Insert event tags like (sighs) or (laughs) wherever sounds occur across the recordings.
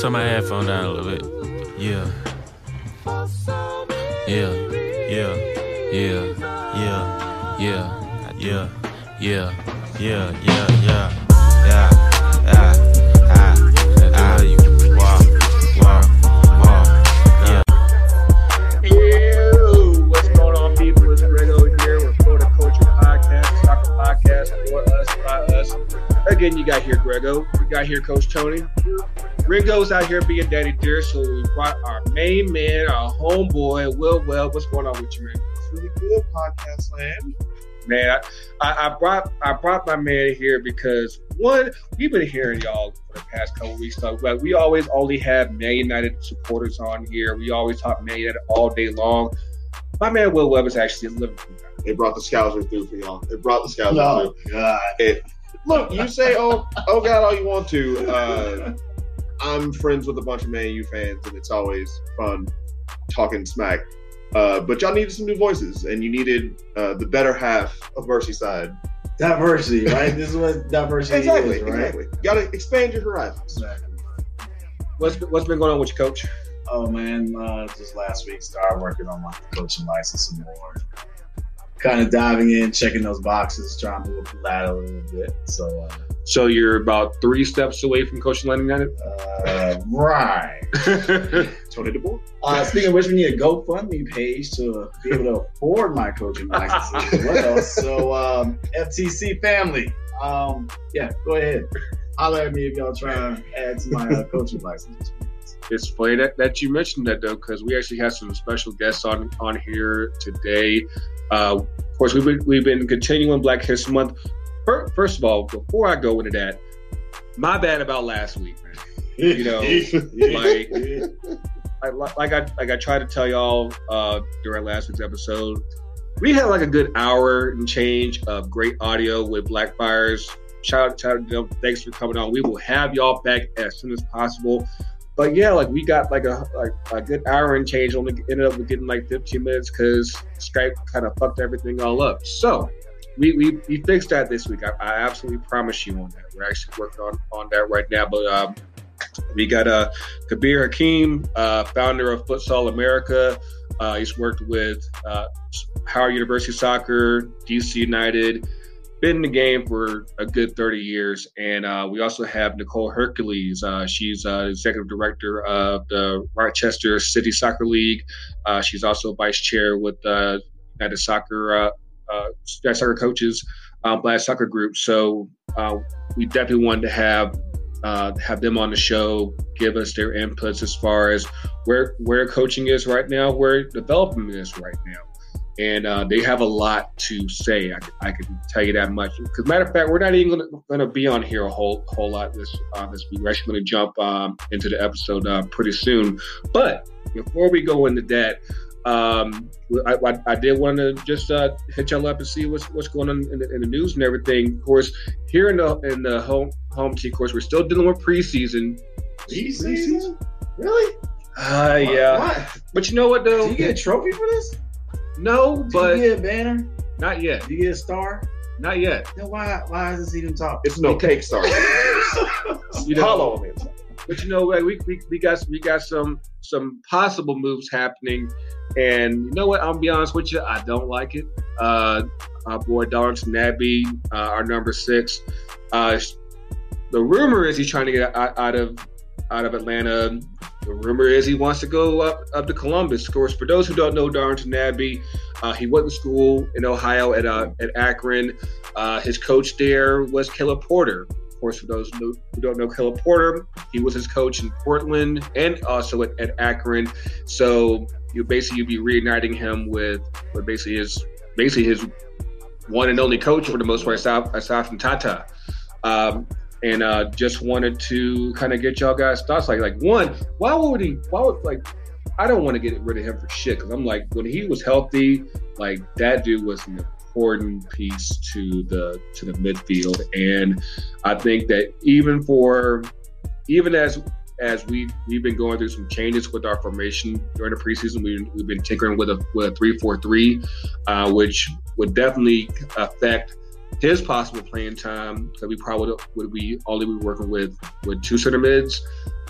turn my headphone down a little bit. Yeah. Yeah. Yeah. Yeah. Yeah. Yeah. Yeah. Yeah. Yeah. Yeah. Yeah. Yeah. Yeah. Ah. Ah. You. Again, you got here Grego. We got here Coach Tony. Ringo's out here being daddy dear, so we brought our main man, our homeboy, Will Webb. What's going on with you, man? It's really good podcast land. Man, I, I, I brought I brought my man here because one, we've been hearing y'all for the past couple weeks talk about. We always only have Man United supporters on here. We always talk Man United all day long. My man Will Webb is actually a Liverpool guy. They brought the Scouser through for y'all. They brought the Scouser No, through. God. It, look, you say, oh, oh God, all you want to. Uh, I'm friends with a bunch of Man U fans, and it's always fun talking smack. Uh, but y'all needed some new voices, and you needed uh, the better half of Merseyside. Diversity, right? This is what diversity Exactly, is, right? exactly. You got to expand your horizons. Exactly. What's what's been going on with your Coach? Oh man, uh, just last week started working on my coaching license some more. Kind of diving in, checking those boxes, trying to move up the ladder a little bit. So, uh, So you're about three steps away from coaching Atlanta United. uh, right. (laughs) Tony DeBoer. Uh, speaking of which, we need a GoFundMe page to be able to afford my coaching license as well. So, um, FTC family, um, yeah, go ahead. Holler at me if y'all trying to add to my uh, coaching license. It's funny that, that you mentioned that though, because we actually have some special guests on on here today. Uh, of course, we've been we've been continuing Black History Month. Fir- First of all, before I go into that, my bad about last week. You know, (laughs) like I, like I like I tried to tell y'all uh, during last week's episode, we had like a good hour and change of great audio with Blackfires. Shout out, shout out to them. Thanks for coming on. We will have y'all back as soon as possible. But yeah, like we got like a like a good hour and change. Only ended up with getting like 15 minutes because Skype kind of fucked everything all up. So we, we, we fixed that this week. I, I absolutely promise you on that. We're actually working on, on that right now. But um, we got uh, Kabir Hakim, uh, founder of Futsal America. Uh, he's worked with uh, Howard University Soccer, DC United, been in the game for a good 30 years. And uh, we also have Nicole Hercules. Uh, she's uh, executive director of the Rochester City Soccer League. Uh, she's also vice chair with uh, United Soccer uh, uh, United Soccer Coaches Black Soccer Group. So we definitely wanted to have uh, have them on the show, give us their inputs as far as where where coaching is right now, where development is right now, and uh, they have a lot to say. I, I can tell you that much. Because matter of fact, we're not even going to be on here a whole whole lot this uh, this week. We're actually going to jump um, into the episode uh, pretty soon. But before we go into that. Um, I, I, I did want to just uh, hit y'all up and see what's what's going on in the, in the news and everything. Of course, here in the in the home home team course, we're still dealing with preseason. Preseason? Really? Uh, yeah, Why? but you know what though? Do you get a trophy for this? No, Do but you get a banner? not yet, Do you get a star? not yet. Then why why is this even talk? It's no cake star. (laughs) You know, Hollow on but you know what? We, we, we got we got some some possible moves happening, and you know what? I'll be honest with you, I don't like it. Uh, our boy Darlington Nagbe, uh, our number six. Uh, the rumor is he's trying to get out, out of out of Atlanta. The rumor is he wants to go up up to Columbus. Of course, for those who don't know Darlington Nagbe, uh, he went to school in Ohio at uh, at Akron. Uh, his coach there was Caleb Porter. Of course, for those who who don't know Caleb Porter, he was his coach in Portland and also at, at Akron. So you basically you'd be reuniting him with, with basically his basically his one and only coach for the most part, aside, aside from Tata. Um, and uh, just wanted to kind of get y'all guys' thoughts. Like, like one, why would he? Why would like? I don't want to get rid of him for shit because I'm like, when he was healthy, like that dude was an important piece to the to the midfield, and I think that even for even as as we we've been going through some changes with our formation during the preseason, we, we've been tinkering with a with a three four three, uh, which would definitely affect his possible playing time that we probably would be only be working with with two center mids.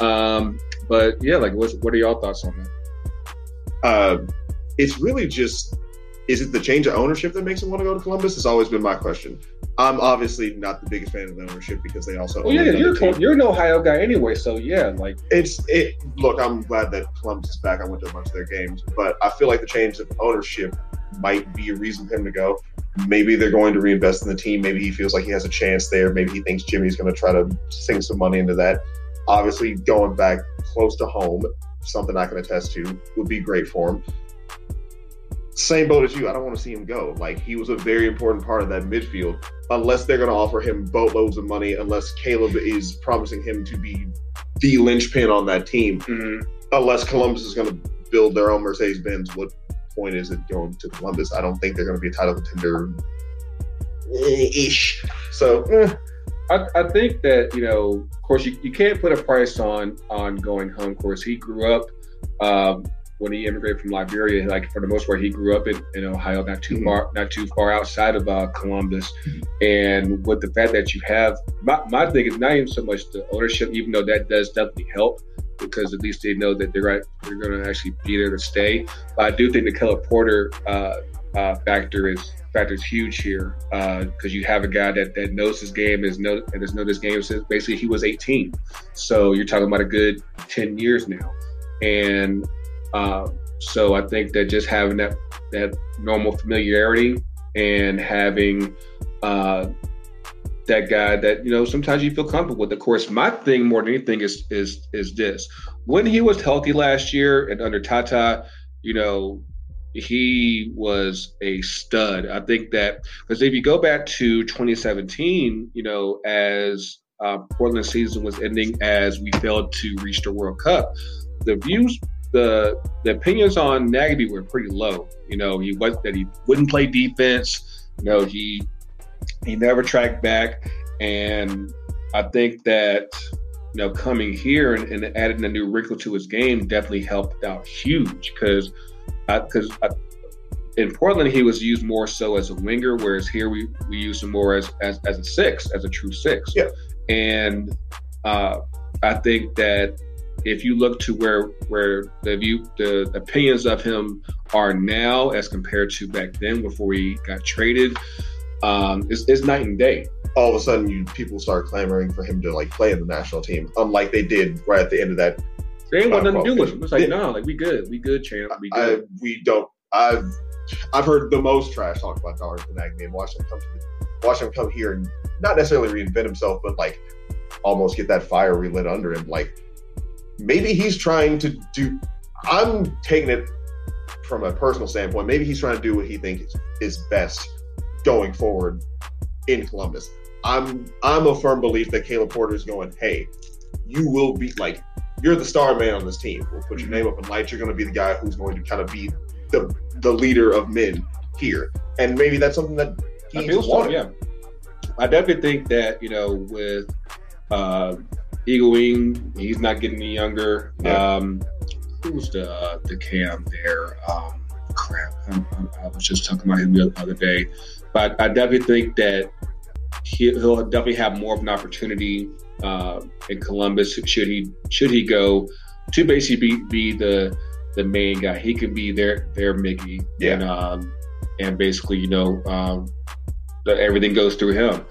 Um, but yeah, like, what's, what are y'all thoughts on that? Uh, it's really just is it the change of ownership that makes him want to go to Columbus? Has always been my question. I'm obviously not the biggest fan of the ownership because they also. Well, yeah, you're team. you're an Ohio guy anyway, so yeah, like It's it. Look, I'm glad that Columbus is back. I went to a bunch of their games, but I feel like the change of ownership might be a reason for him to go. Maybe they're going to reinvest in the team. Maybe he feels like he has a chance there. Maybe he thinks Jimmy's going to try to sink some money into that. Obviously, going back close to home, something I can attest to, would be great for him. Same boat as you. I don't want to see him go. Like he was a very important part of that midfield. Unless they're going to offer him boatloads of money, unless Caleb is promising him to be the linchpin on that team, mm-hmm. unless Columbus is going to build their own Mercedes Benz, what point is it going to Columbus? I don't think they're going to be a title contender ish. So, eh, I, I think that you know, of course, you, you can't put a price on on going home. Of course, he grew up um, when he immigrated from Liberia. Like for the most part, he grew up in, in Ohio, not too Mhm. far, not too far outside of uh, Columbus. And with the fact that you have, my, my thing is not even so much the ownership, even though that does definitely help because at least they know that they're right, they're going to actually be there to stay. But I do think the Caleb Porter uh, uh, factor is factor is huge here because you have a guy that, that knows his game is know and has known his game since basically he was 18. So you're talking about a good 10 years now, and uh, so I think that just having that that normal familiarity and having uh, that guy that you know sometimes you feel comfortable with. Of course, my thing more than anything is is is this: when he was healthy last year and under Tata, you know, he was a stud. I think that because if you go back to 2017, you know, as uh, Portland season was ending, as we failed to reach the World Cup, the views, the the opinions on Nagbe were pretty low. You know, he was that he wouldn't play defense. You know, he he never tracked back, and I think that you know coming here and, and adding a new wrinkle to his game definitely helped out huge because because in Portland he was used more so as a winger, whereas here we we use him more as as, as a six, as a true six. Yeah. And uh, I think that if you look to where where the view the opinions of him are now as compared to back then before he got traded, um, it's, it's night and day. all of a sudden, you people start clamoring for him to like play in the national team, unlike they did right at the end of that. They ain't want Uh, nothing to do with him. It's like, yeah. no, like we good, we good, champ, we I, we don't. I've I've heard the most trash talk about Darwin Nagbe and watch him come to watch him come here and not necessarily reinvent himself, but like almost get that fire relit under him. Like maybe he's trying to do. I'm taking it from a personal standpoint. Maybe he's trying to do what he thinks is, is best going forward in Columbus. I'm I'm a firm belief that Caleb Porter is going. Hey, you will be like you're the star man on this team. We'll put your name up in lights. You're going to be the guy who's going to kind of be the the leader of men here, and maybe that's something that I he's so, wanted. yeah. I definitely think that, you know, with uh, Higuaín, he's not getting any younger. Yeah. Um, who's the the cam there? Um, crap. I, I, I was just talking about him the other day. But I definitely think that he, he'll definitely have more of an opportunity uh, in Columbus should he should he go to basically be, be the the main guy. He can be their their Miggy. Yeah. And um, and basically, you know, um, that everything goes through him.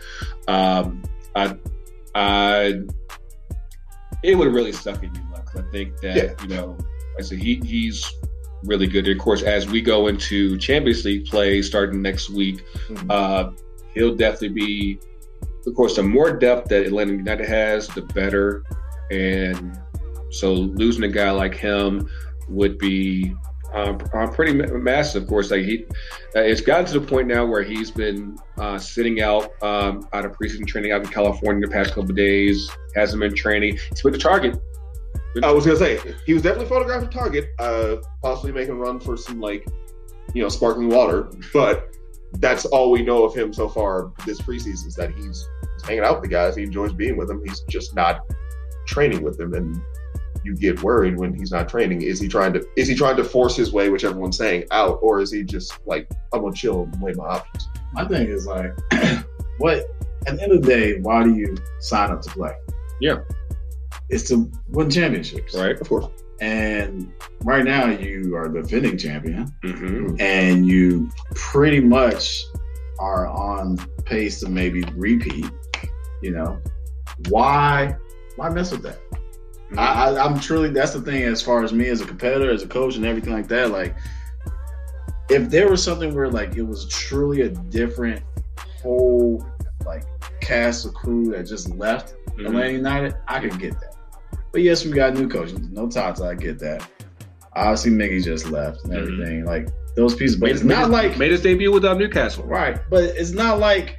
Um, I, I, it would really suck if you left. I think that Yeah. you know, I said he he's really good. Of course, as we go into Champions League play starting next week, Mhm. uh, he'll definitely be. Of course, the more depth that Atlanta United has, the better. And so losing a guy like him would be um, uh, pretty massive. Of course, like he, uh, it's gotten to the point now where he's been uh, sitting out um, out of preseason training out in California the past couple of days. Hasn't been training. He's with the target. I was gonna say he was definitely photographing Target, uh, possibly making a run for some like, you know, sparkling water. But that's all we know of him so far this preseason is that he's, he's hanging out with the guys. He enjoys being with them. He's just not training with them, and you get worried when he's not training. Is he trying to is he trying to force his way, which everyone's saying, out, or is he just like I'm gonna chill and weigh my options? My thing is like, (clears throat) what? At the end of the day, why do you sign up to play? Yeah. Is to win championships. Right. Of course. And right now you are the defending champion Mm-hmm. and you pretty much are on pace to maybe repeat, you know. Why why mess with that? I, I, I'm truly that's the thing as far as me as a competitor, as a coach, and everything like that. Like, if there was something where like it was truly a different whole like cast of crew that just left Mm-hmm. Atlanta United, I could get that. But yes, we got new coaches. No Tata, I get that. Obviously, Miggy just left and Mhm. everything. Like those pieces, but Made, it's not his, like made his debut without Newcastle. right. But it's not like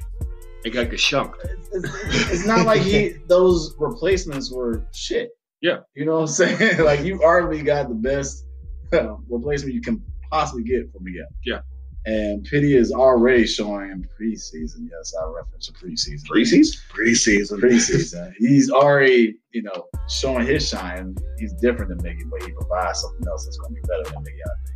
It got geshunked. it's, it's not like he (laughs) those replacements were shit. Yeah. you know what I'm saying. (laughs) like you already got the best uh, replacement you can possibly get from Miguel. Yeah. And Pity is already showing in preseason. Yes, I reference a preseason. Preseason? Preseason. Preseason. (laughs) He's already, you know, showing his shine. He's different than Miggy, but he provides something else that's going to be better than Miggy. I think.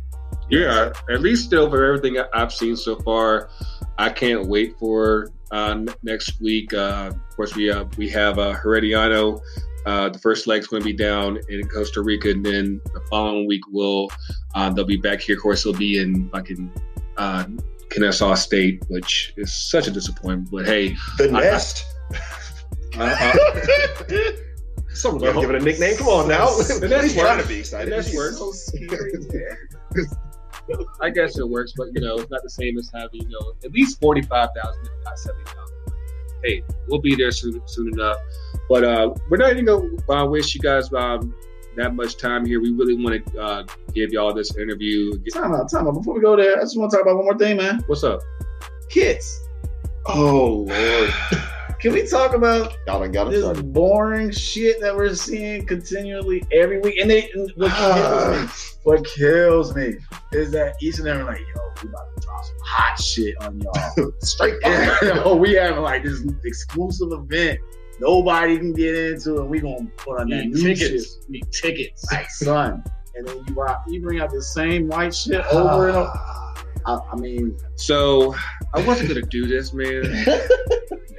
Yeah, at least still for everything I've seen so far, I can't wait for uh, next week. Uh, of course, we uh, we have uh, Herediano. Uh, the first leg's going to be down in Costa Rica, and then the following week will uh, they'll be back here. Of course, they'll be in fucking uh, Kennesaw State, which is such a disappointment. But hey, The I- Nest. uh, Someone's got to give it a nickname. Come on now. (laughs) The Nest He's trying works. to be excited. The Nest works. So scary. (laughs) I guess it works, but you know, it's not the same as having you know at least forty five thousand, if not seventy thousand. Hey, we'll be there soon, soon enough. But uh, we're not even gonna uh, waste you guys um, that much time here. We really want to uh, give y'all this interview. Time out, time out. Before we go there, I just want to talk about one more thing, man. What's up? Kids. Oh Lord. (sighs) Can we talk about Y'all done got it this started. boring shit that we're seeing continually every week? And they and what kills me, what kills me is that each and every like, yo, we about to drop some hot shit on y'all. (laughs) Straight Yeah, (laughs) fire. oh, we having like this exclusive event. Nobody can get into it. We gonna put on that Need new tickets. shit. Need tickets. Like son. And then you rock, you bring out the same white shit ah. over and over. I, I mean, So I wasn't gonna do this, man. (laughs)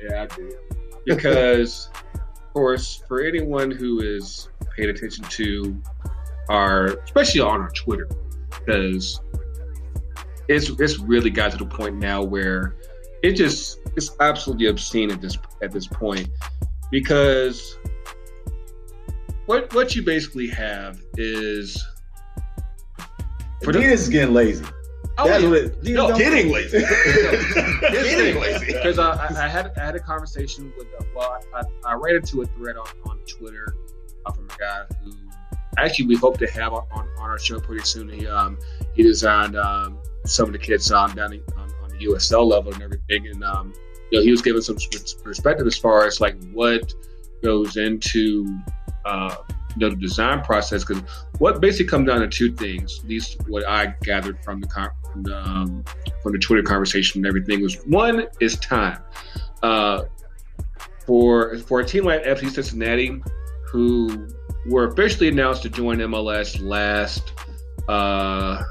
yeah, I did because, of course, for anyone who is paying attention to our, especially on our Twitter, because it's it's really got to the point now where it just it's absolutely obscene at this at this point because what what you basically have is For the- is getting lazy. oh, That's yeah. what it- No, don't- (laughs) Getting lazy. Getting lazy. because I, I I had I had a conversation with uh, well I, I ran into a thread on, on Twitter uh, from a guy who actually we hope to have on, on our show pretty soon. He um he designed um some of the kids um, down in, on, on the USL level and everything, and um you know he was giving some perspective as far as like what goes into uh you know the design process because what basically comes down to two things at least what I gathered from the con- from the um, from the Twitter conversation and everything was one is time. Uh, for for a team like FC Cincinnati, who were officially announced to join MLS last, uh,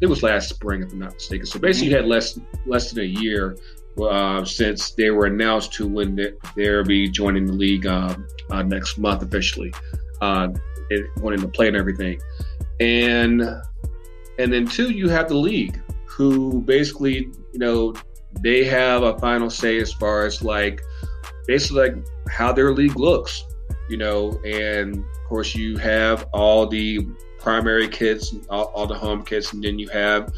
it was last spring if I'm not mistaken. So basically, you had less less than a year uh, since they were announced to when they, they'll be joining the league um, uh, next month officially, uh, going into play and everything, and and then two, you have the league who basically, you know, they have a final say as far as like basically like how their league looks, you know, and of course you have all the primary kits, all, all the home kits, and then you have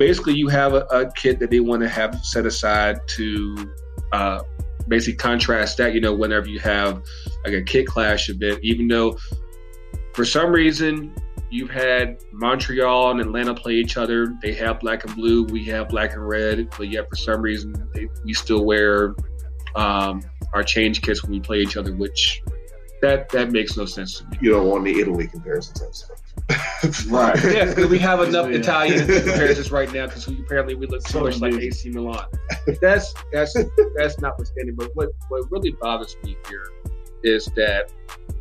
basically you have a, a kit that they want to have set aside to uh, basically contrast that, you know, whenever you have like a kit clash event, even though for some reason you've had Montreal and Atlanta play each other. They have black and blue. We have black and red. But yet, for some reason, they, we still wear um, our change kits when we play each other, which that that makes no sense to me. You don't want the Italy comparisons. Right. Yeah, because we have enough Yeah. Italian comparisons right now because apparently we look so much like AC Milan. That's that's that's notwithstanding. But what what really bothers me here is that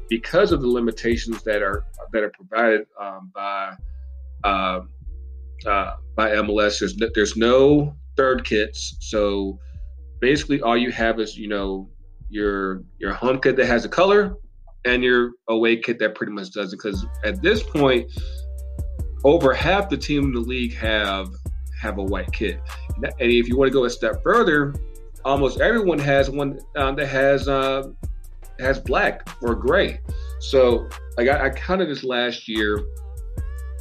because of the limitations that are that are provided um, by uh, uh, by MLS, there's no, there's no third kits. So basically, all you have is you know your your home kit that has a color and your away kit that pretty much does it. Because at this point, over half the team in the league have have a white kit, and if you want to go a step further, almost everyone has one um, that has uh, has black or gray. So like I, I counted this last year.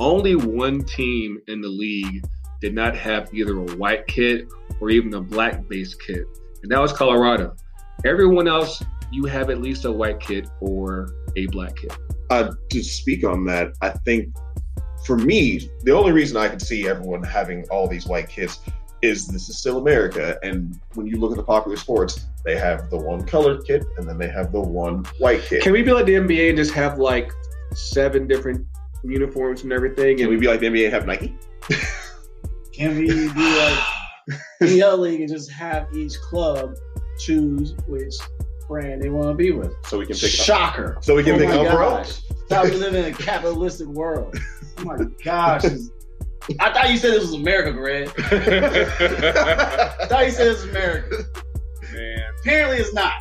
Only one team in the league did not have either a white kit or even a black base kit, and that was Colorado. Everyone else, you have at least a white kit or a black kit. Uh, to speak on that, I think for me, the only reason I can see everyone having all these white kits is this is still America. And when you look at the popular sports, they have the one colored kit and then they have the one white kit. Can we be like the NBA and just have like seven different uniforms and everything? Can And we be like the NBA and have Nike? Can we be like (laughs) the other league and just have each club choose which brand they want to be with? So we can pick a Shocker. so we can Oh pick Umbro? gosh. Thought we live in a capitalistic world. Oh my gosh. I thought you said this was America, Greg. (laughs) I thought you said this was America. Man. Apparently it's not.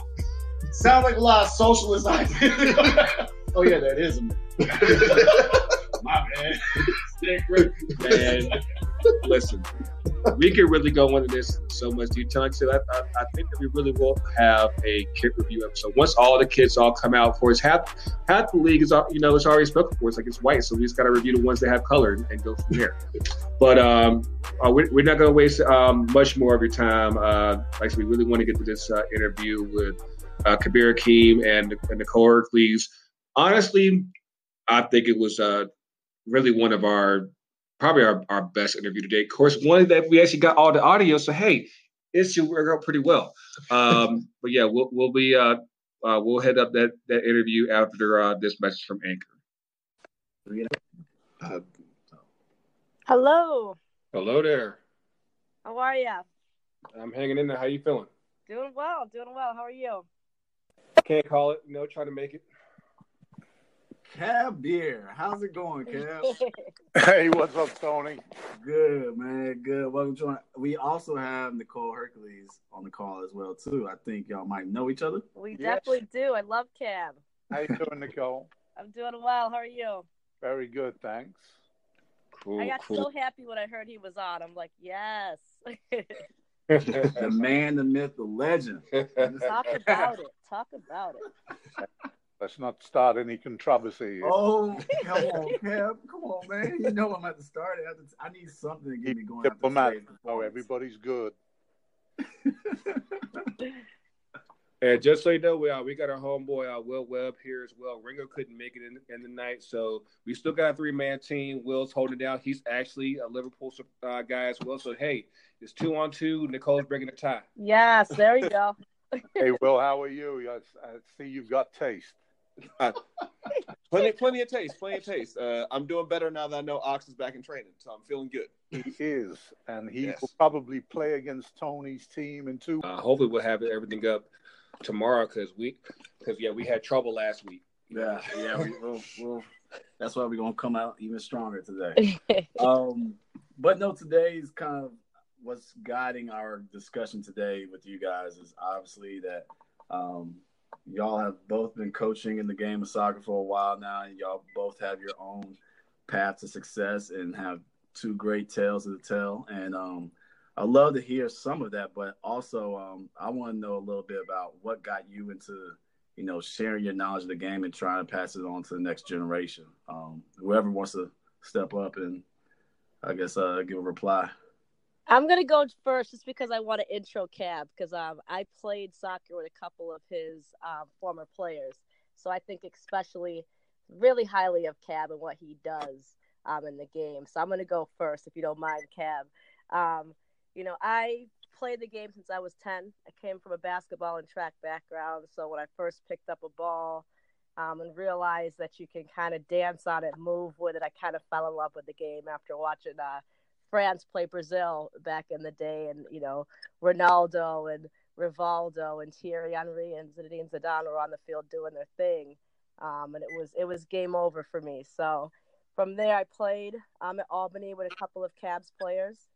Sounds like a lot of socialist ideas. oh yeah, that is America. (laughs) My bad. Man, (laughs) listen, we could really go into this so much detail. I, said, I, I, I think that we really will have a kit review episode once all the kids all come out. For us, half half the league is you know it's already spoken for. It's like it's white, so we just got to review the ones that have color and, and go from there. But um, uh, we, we're not going to waste um, much more of your time. Uh, like we really want to get to this uh, interview with uh, Kabir Akeem and, and Nicole Hercules. Honestly, I think it was uh, really one of our probably our, our best interview today. Of course, one that we actually got all the audio, so hey, it should work out pretty well. Um, (laughs) but yeah, we'll we'll be uh, uh, we'll head up that that interview after uh, this message from Anchor. Uh, Hello. Hello there. How are you? I'm hanging in there. How you feeling? Doing well. Doing well. How are you? Can't call it. No, know, trying to make it. Kabir. How's it going, (laughs) Cab? Hey, what's up, Tony? Good, man. Good. Welcome to join. We also have Nicole Hercules on the call as well, too. I think y'all might know each other. we Yes. definitely do. I love Cab. How you doing, Nicole? (laughs) I'm doing well. How are you? Very good, thanks. Cool, I got so happy when I heard he was on. I'm like, yes. (laughs) The man, the myth, the legend. Talk about it. Talk about it. Let's not start any controversy. Oh, come on, Cab. Come on, man. You know I'm at the start. I, have I need something to get me going. Diplomatic. Oh, everybody's good. (laughs) And just so you know, we uh, we got our homeboy uh, Will Webb here as well. Ringo couldn't make it in, in the night, so we still got a three man team. Will's holding down. He's actually a Liverpool uh, guy as well. So hey, it's two on two. Nicole's bringing the tie. Yes, there you go. Hey, Will, how are you? I, I see you've got taste. Plenty, plenty of taste, plenty of taste. Uh, I'm doing better now that I know Ox is back in training, so I'm feeling good. He is, and he Yes. will probably play against Tony's team in two. Uh, hopefully, we'll have everything up tomorrow because we because yeah we had trouble last week. Yeah, yeah. We, (laughs) we'll, we'll, that's why we're gonna come out even stronger today. (laughs) um, but no, today's kind of what's guiding our discussion today with you guys is obviously that um, y'all have both been coaching in the game of soccer for a while now, and y'all both have your own path to success and have two great tales to tell. And um, I'd love to hear some of that, but also um, I want to know a little bit about what got you into you know, sharing your knowledge of the game and trying to pass it on to the next generation. Um, whoever wants to step up and, I guess, uh, give a reply. I'm gonna go first just because I want to intro Cab because um I played soccer with a couple of his um, former players, so I think especially really highly of Cab and what he does um in the game. So I'm gonna go first if you don't mind, Cab. Um, you know, I played the game since I was 10. I came from a basketball and track background, so when I first picked up a ball. Um, and realized that you can kind of dance on it, move with it. I kind of fell in love with the game after watching uh, France play Brazil back in the day, and you know Ronaldo and Rivaldo and Thierry Henry and Zinedine Zidane were on the field doing their thing, um, and it was it was game over for me. So from there, I played um, at Albany with a couple of Cavs players,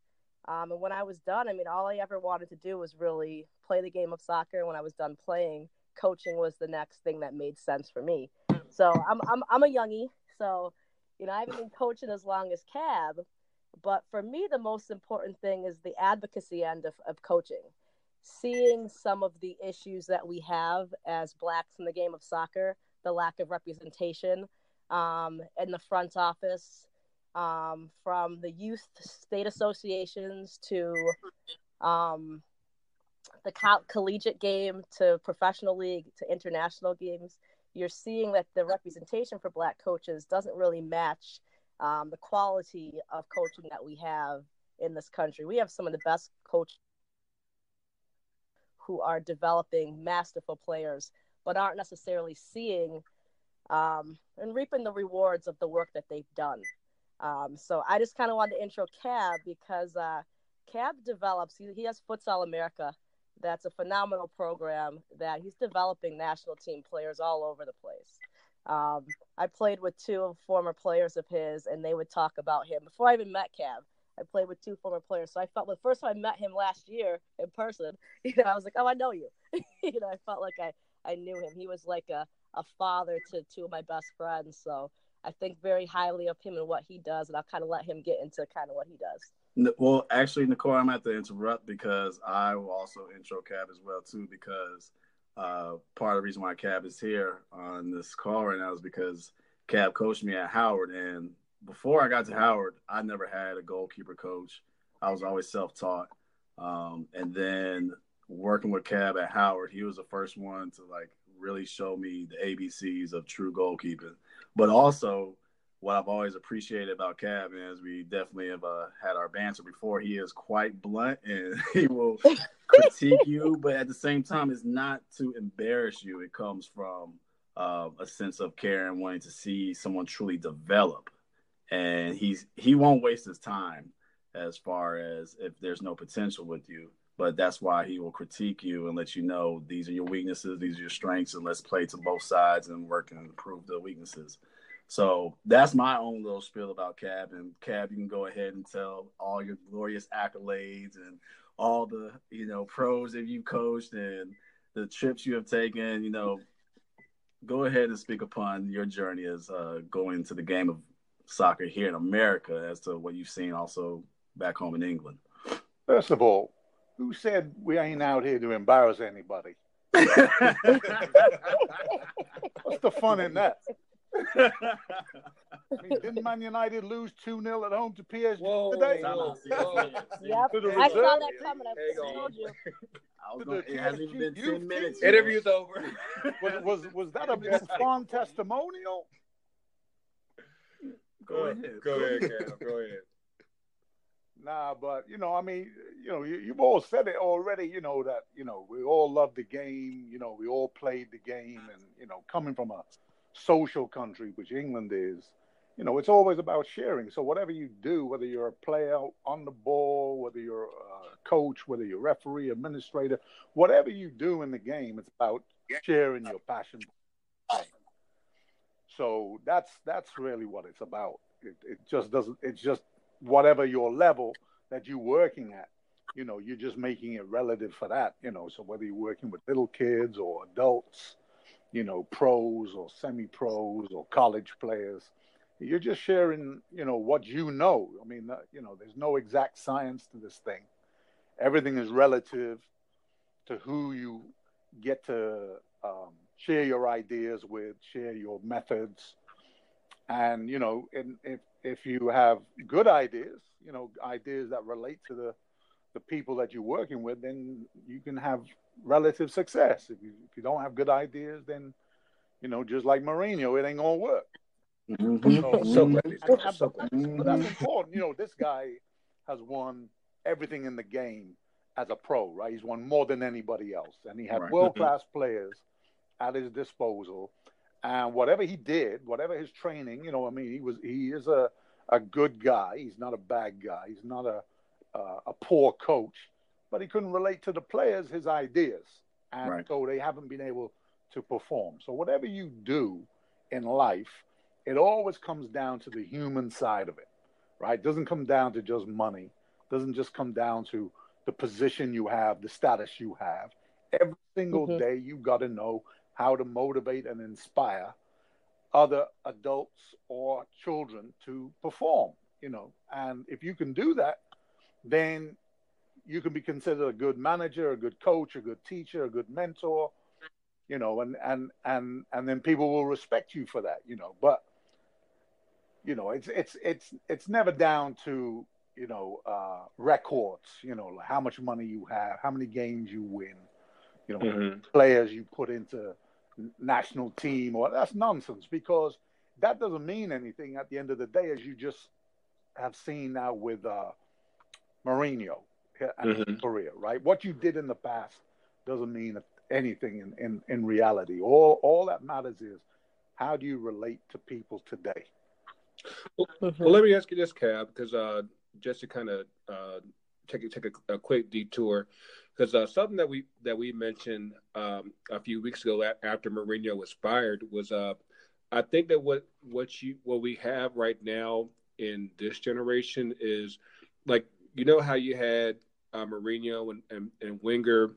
um, and when I was done, I mean, all I ever wanted to do was really play the game of soccer. And when I was done playing, coaching was the next thing that made sense for me. So I'm I'm I'm a youngie. So, you know, I haven't been coaching as long as Cab, but for me the most important thing is the advocacy end of, of coaching. Seeing some of the issues that we have as blacks in the game of soccer, the lack of representation um, in the front office, um, from the youth state associations to um, the co- collegiate game to professional league to international games, you're seeing that the representation for black coaches doesn't really match um, the quality of coaching that we have in this country. We have some of the best coaches who are developing masterful players, but aren't necessarily seeing um, and reaping the rewards of the work that they've done. Um, so I just kind of wanted to intro Cab because uh, Cab develops, he, he has Futsal America. That's a phenomenal program that he's developing national team players all over the place. Um, I played with two former players of his, and they would talk about him before I even met Cab. I played with two former players, so I felt the first time I met him last year in person, (laughs) you know, I was like, "Oh, I know you." (laughs) you know, I felt like I I knew him. He was like a a father to two of my best friends, so I think very highly of him and what he does, and I'll kind of let him get into kind of what he does. Well, actually, Nicole, I'm at to interrupt because I will also intro Cab as well too. Because uh, part of the reason why Cab is here on this call right now is because Cab coached me at Howard, and before I got to Howard, I never had a goalkeeper coach. I was always self-taught, um, and then working with Cab at Howard, he was the first one to like really show me the ABCs of true goalkeeping. But also, what I've always appreciated about Cab is we definitely have uh, had our banter before. He is quite blunt and (laughs) he will (laughs) critique you, but at the same time, it's not to embarrass you. It comes from uh, a sense of care and wanting to see someone truly develop. And he's he won't waste his time as far as if there's no potential with you but that's why he will critique you and let you know these are your weaknesses, these are your strengths, and let's play to both sides and work and improve the weaknesses. So that's my own little spiel about Cab. And Cab, you can go ahead and tell all your glorious accolades and all the you know pros that you've coached and the trips you have taken. You know, go ahead and speak upon your journey as uh, going to the game of soccer here in America as to what you've seen also back home in England. First of all, who said we ain't out here to embarrass anybody? (laughs) What's the fun in that? I mean, didn't Man United lose 2 0 at home to PSG Whoa, today? whoa, whoa. (laughs) Yep, To the I saw that coming. I Hang on. told you. I going, it hasn't even been 10 minutes. yet. Interview's over. (laughs) Was, was, was that a (laughs) Buffon testimonial? Go ahead. Go ahead, Cam. Go ahead. Nah, but you know, I mean, you know, you, you've all said it already. You know that you know we all love the game. You know, we all played the game, and you know, coming from a social country, which England is, you know, it's always about sharing. So whatever you do, whether you're a player on the ball, whether you're a coach, whether you're a referee, administrator, whatever you do in the game, it's about sharing your passion. for the game. So that's that's really what it's about. It, it just doesn't. It's just whatever your level that you're working at. You know, you're just making it relative for that. You know, so whether you're working with little kids or adults, you know, pros or semi-pros or college players, you're just sharing. You know what you know. I mean, uh, you know, there's no exact science to this thing. Everything is relative to who you get to um, share your ideas with, share your methods, and you know, if if you have good ideas, you know, ideas that relate to the the people that you're working with, then you can have relative success. If you if you don't have good ideas, then you know, just like Mourinho, it ain't gonna work. Mhm. So, So glad he's but, there. So glad. that's important. You know, this guy has won everything in the game as a pro, right? He's won more than anybody else, and he had Right. world class players at his disposal. And whatever he did, whatever his training, you know, I mean, he was he is a a good guy. He's not a bad guy. He's not a uh, a poor coach, but he couldn't relate to the players his ideas, and Right. so they haven't been able to perform. So whatever you do in life, it always comes down to the human side of it, right? It doesn't come down to just money. It doesn't just come down to the position you have, the status you have. Every single Mhm. day, you've got to know how to motivate and inspire other adults or children to perform, you know. And if you can do that, then you can be considered a good manager, a good coach, a good teacher, a good mentor, you know, and and and and then people will respect you for that, you know. But you know, it's it's it's it's never down to you know uh, records, you know, like how much money you have, how many games you win, you know, Mhm. players you put into national team, or that's nonsense because that doesn't mean anything at the end of the day, as you just have seen now with uh, Mourinho and Mhm. Korea, right? What you did in the past doesn't mean anything in, in, in reality. All all that matters is how do you relate to people today? Well, let me ask you this, Cab, because uh, just to kind of uh, take a, take a, a quick detour, because uh, something that we that we mentioned um, a few weeks ago a- after Mourinho was fired was uh, I think that what what you what we have right now in this generation is like you know how you had uh, Mourinho and, and and Wenger,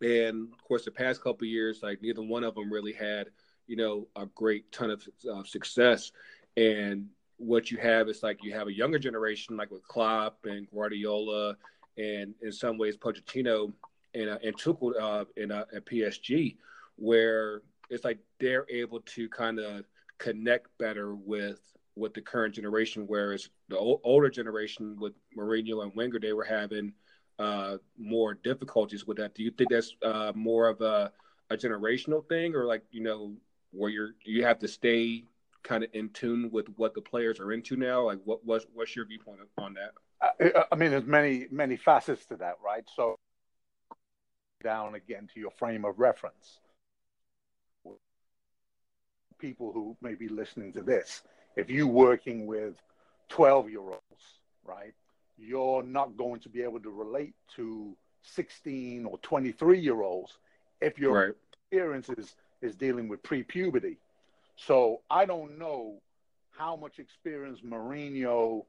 and of course the past couple years like neither one of them really had you know a great ton of uh, success. And what you have is like you have a younger generation, like with Klopp and Guardiola, and in some ways Pochettino and uh, and Tuchel uh, in uh, at PSG, where it's like they're able to kind of connect better with with the current generation, whereas the o- older generation with Mourinho and Wenger, they were having uh, more difficulties with that. Do you think that's uh, more of a, a generational thing, or like you know where you're you have to stay kind of in tune with what the players are into now? Like, what what's what's your viewpoint on that? I, I mean, there's many many facets to that, right? So down again to your frame of reference. People who may be listening to this, if you're working with 12 year olds, right, you're not going to be able to relate to 16 or 23 year olds if your Right. experience is, is dealing with pre puberty. So I don't know how much experience Mourinho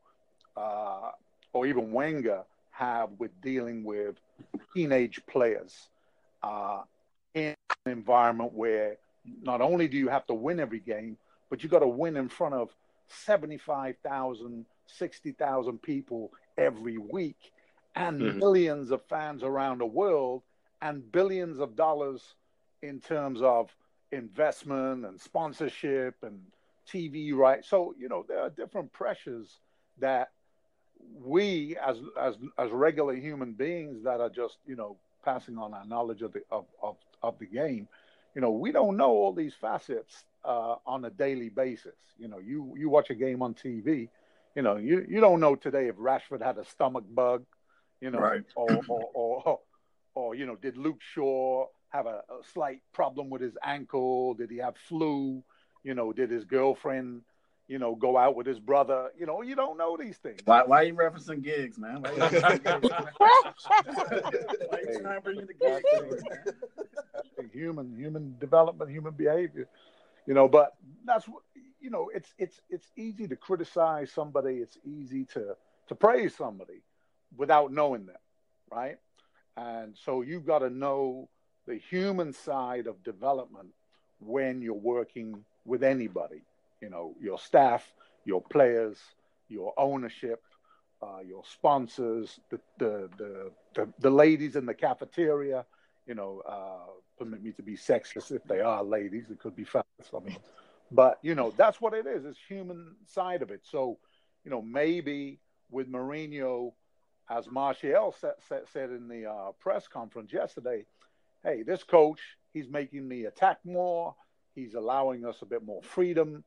uh, or even Wenger have with dealing with teenage players uh, in an environment where not only do you have to win every game, but you got to win in front of 75,000, 60,000 people every week and Mhm. millions of fans around the world and billions of dollars in terms of investment and sponsorship and TV rights. So, you know, there are different pressures that we as as as regular human beings that are just, you know, passing on our knowledge of the of of, of the game, you know, we don't know all these facets uh, on a daily basis. You know, you you watch a game on TV, you know, you you don't know today if Rashford had a stomach bug, you know, Right. or, or or or you know, did Luke Shaw have a, a slight problem with his ankle? Did he have flu? You know, did his girlfriend, you know, go out with his brother? You know, you don't know these things. Why, why are you referencing Giggs, man? Why you, referencing (laughs) why you trying to bring the Giggs? man? human human development, human behavior. You know, but that's what you know. It's it's it's easy to criticize somebody. It's easy to to praise somebody without knowing them, right? And so you've got to know the human side of development when you're working with anybody. You know, your staff, your players, your ownership, uh, your sponsors, the, the the the the ladies in the cafeteria. You know, uh, permit me to be sexist if they are ladies. It could be fellas. I mean, but you know, that's what it is. It's human side of it. So, you know, maybe with Mourinho, as Martial said in the uh, press conference yesterday, hey, this coach, he's making me attack more. He's allowing us a bit more freedom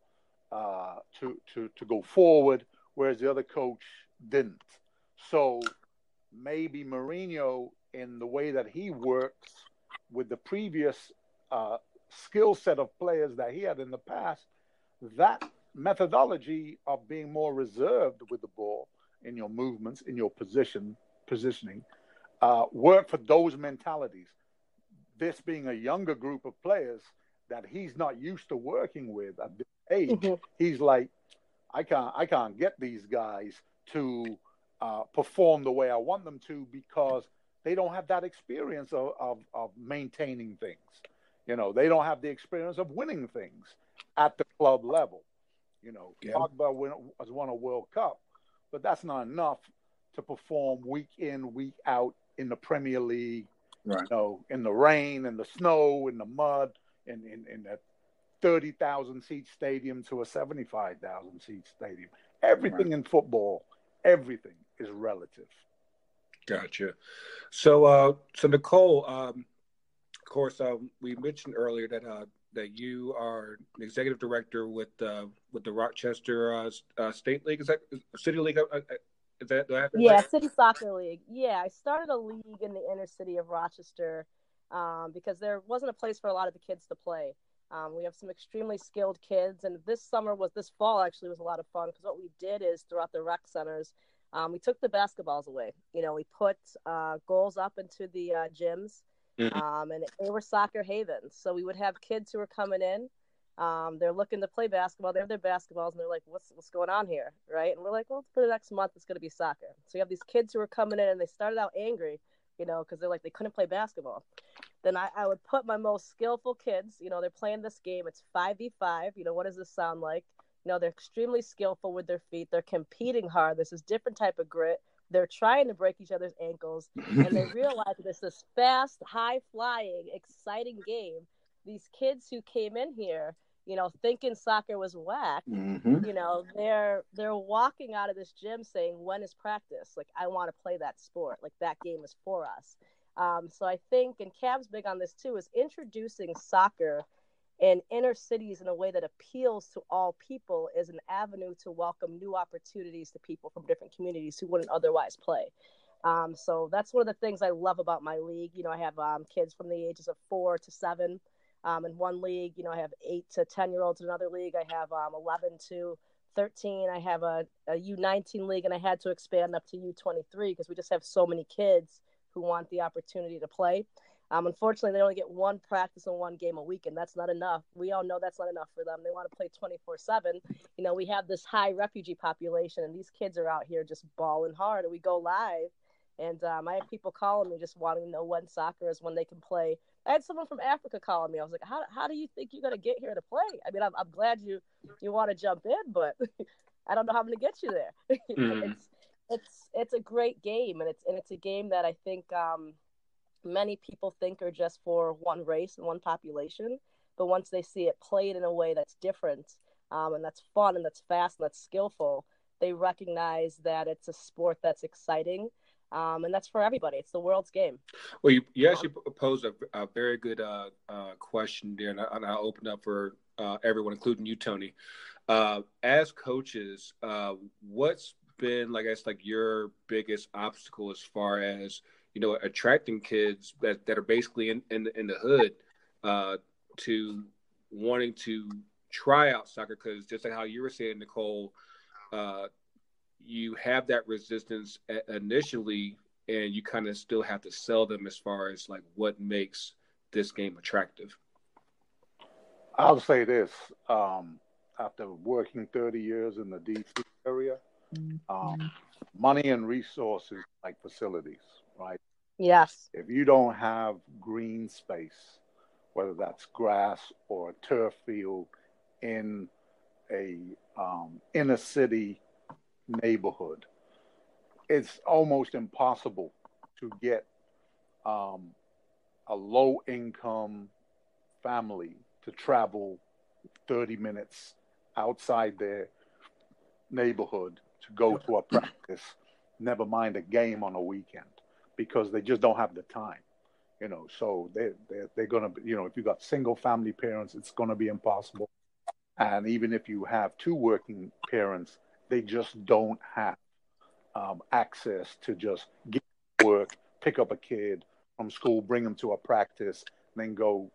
uh, to to to go forward, whereas the other coach didn't. So maybe Mourinho, in the way that he works with the previous uh, skill set of players that he had in the past, that methodology of being more reserved with the ball in your movements, in your position positioning, uh, work for those mentalities. This being a younger group of players that he's not used to working with at this age, Mhm. he's like, I can't, I can't get these guys to uh, perform the way I want them to because they don't have that experience of, of, of maintaining things. You know, they don't have the experience of winning things. at the club level. You know, Yeah. Pogba win, has won a World Cup, but that's not enough to perform week in, week out in the Premier League. Right. You know, in the rain, in the snow, in the mud, in in, in that thirty thousand seat stadium to a seventy five thousand seat stadium. Everything in football, everything is relative. Gotcha. So, uh, so Nicole, um, of course, uh, we mentioned earlier that uh, that you are executive director with uh, with the Rochester uh, uh, State League. Is that City League? Uh, uh, is that do I have that Yeah, right? City Soccer League. Yeah, I started a league in the inner city of Rochester um, because there wasn't a place for a lot of the kids to play. Um, we have some extremely skilled kids, and this summer was this fall actually was a lot of fun because what we did is throughout the rec centers, um, we took the basketballs away. You know, we put uh, goals up into the uh, gyms, Mhm. um, and they were soccer havens. So we would have kids who were coming in. Um, they're looking to play basketball. They have their basketballs, and they're like, "What's what's going on here?" Right? And we're like, "Well, for the next month, it's going to be soccer." So you have these kids who are coming in, and they started out angry, you know, because they're like they couldn't play basketball. Then I, I would put my most skillful kids. You know, they're playing this game. It's five v five. You know, what does this sound like? Know, they're extremely skillful with their feet. They're competing hard. This is different type of grit. They're trying to break each other's ankles, and they (laughs) realize that it's this fast, high flying, exciting game. These kids who came in here, you know, thinking soccer was whack, Mm-hmm. you know, they're they're walking out of this gym saying, "When is practice? Like, I want to play that sport. Like, that game is for us." Um, so I think, and Cav's big on this too, is introducing soccer in inner cities in a way that appeals to all people is an avenue to welcome new opportunities to people from different communities who wouldn't otherwise play. Um, so that's one of the things I love about my league. You know, I have um, kids from the ages of four to seven um, in one league. You know, I have eight to 10 year olds in another league. I have um, 11 to 13. I have a, a U19 league, and I had to expand up to U23 because we just have so many kids who want the opportunity to play. Um, unfortunately, they only get one practice and one game a week, and that's not enough. We all know that's not enough for them. They want to play 24 7. You know, we have this high refugee population, and these kids are out here just balling hard, and we go live. And um, I have people calling me just wanting to know when soccer is, when they can play. I had someone from Africa calling me. I was like, "How, how do you think you're gonna get here to play?" I mean, I'm, I'm glad you you want to jump in, but (laughs) I don't know how I'm gonna get you there. (laughs) Mhm. It's it's it's a great game, and it's and it's a game that I think um, many people think are just for one race and one population. But once they see it played in a way that's different, um, and that's fun and that's fast and that's skillful, they recognize that it's a sport that's exciting. Um, and that's for everybody. It's the world's game. Well, you, you actually posed a, a very good uh, uh, question there, and, I, and I'll open up for uh, everyone, including you, Tony. Uh, as coaches, uh, what's been, like, I guess, like your biggest obstacle as far as you know attracting kids that, that are basically in in the, in the hood uh, to wanting to try out soccer? Because just like how you were saying, Nicole, uh, you have that resistance initially and you kind of still have to sell them as far as like what makes this game attractive. I'll say this: um, after working 30 years in the DC area, um, money and resources like facilities, right? Yes. If you don't have green space, whether that's grass or a turf field in a um, inner city neighborhood, it's almost impossible to get um, a low income family to travel 30 minutes outside their neighborhood to go to a practice, never mind a game on a weekend, because they just don't have the time. You know, so they they're, they're gonna, you know, if you got single family parents, it's gonna be impossible. And even if you have two working parents, they just don't have um, access to just get work, pick up a kid from school, bring them to a practice, then go,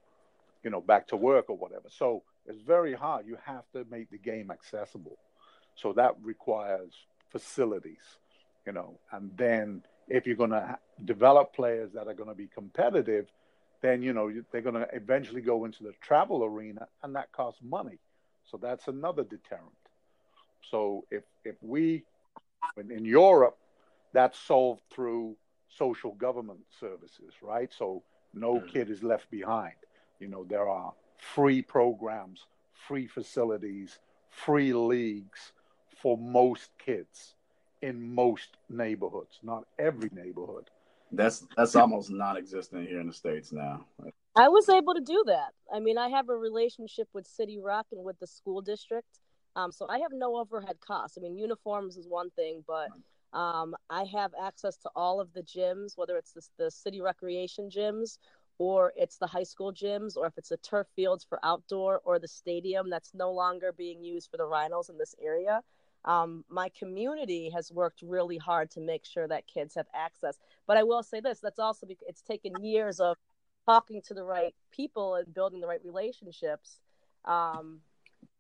you know, back to work or whatever. So it's very hard. You have to make the game accessible. So that requires facilities, you know, and then if you're going to develop players that are going to be competitive, then you know they're going to eventually go into the travel arena, and that costs money. So that's another deterrent. So if if we in, Europe, that's solved through social government services, right? So no Mhm. kid is left behind. You know there are free programs free facilities, free leagues for most kids in most neighborhoods, not every neighborhood. That's that's almost non-existent here in the states now. I was able to do that. I mean, I have a relationship with City Rock and with the school district, um, so I have no overhead costs. I mean, uniforms is one thing, but um, I have access to all of the gyms, whether it's the, the city recreation gyms or it's the high school gyms, or if it's the turf fields for outdoor, or the stadium that's no longer being used for the Rhinos in this area um, my community has worked really hard to make sure that kids have access. But I will say this: that's also because it's taken years of talking to the right people and building the right relationships. Um,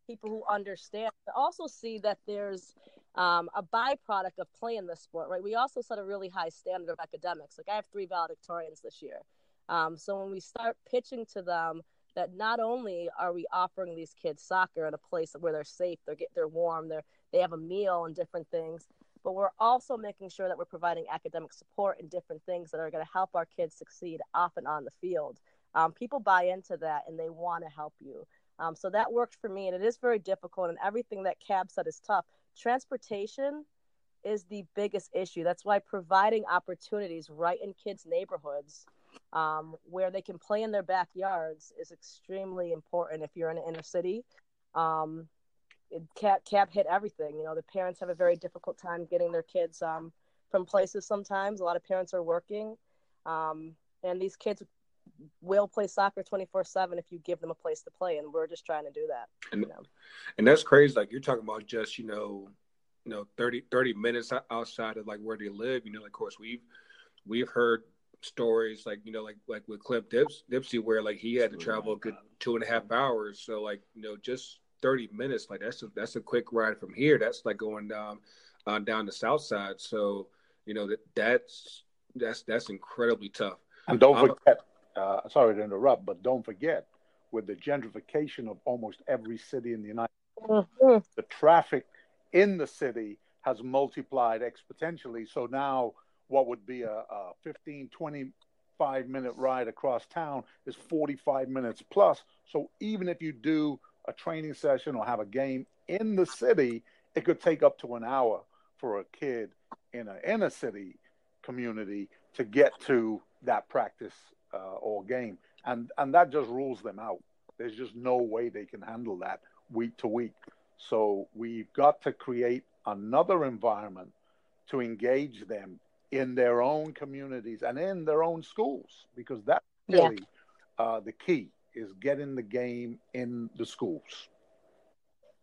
people who understand. But also see that there's um, a byproduct of playing this sport, right? We also set a really high standard of academics. Like I have three valedictorians this year. Um, so when we start pitching to them that not only are we offering these kids soccer in a place where they're safe, they're get, they're warm, they're they have a meal and different things but we're also making sure that we're providing academic support and different things that are going to help our kids succeed off and on the field. Um, people buy into that and they want to help you. Um, so that worked for me and it is very difficult and everything that Cab said is tough. Transportation is the biggest issue. That's why providing opportunities right in kids neighborhoods um, where they can play in their backyards is extremely important if you're in an inner city. Um, Cab, Cab hit everything. You know, the parents have a very difficult time getting their kids um, from places sometimes. A lot of parents are working. Um, and these kids will play soccer 24 7 if you give them a place to play. And we're just trying to do that. And, you know? and that's crazy. Like you're talking about just, you know, you know, 30, 30 minutes outside of like where they live. You know, of course, we've, we've heard stories like, you know, like, like with Cliff Dips, Dempsey, where like he had to travel a good two and a half hours. So like, you know, just, 30 minutes. Like that's a, that's a quick ride from here. That's like going down uh, down the south side. So you know that that's that's that's incredibly tough. And don't forget, uh, sorry to interrupt, but don't forget with the gentrification of almost every city in the United States, mm-hmm. the traffic in the city has multiplied exponentially. So now what would be a, a 15, 25 minute ride across town is 45 minutes plus. So even if you do a training session or have a game in the city, it could take up to an hour for a kid in an inner city community to get to that practice uh, or game, and and that just rules them out. There's just no way they can handle that week to week. So we've got to create another environment to engage them in their own communities and in their own schools because that's really yeah. uh, the key is getting the game in the schools.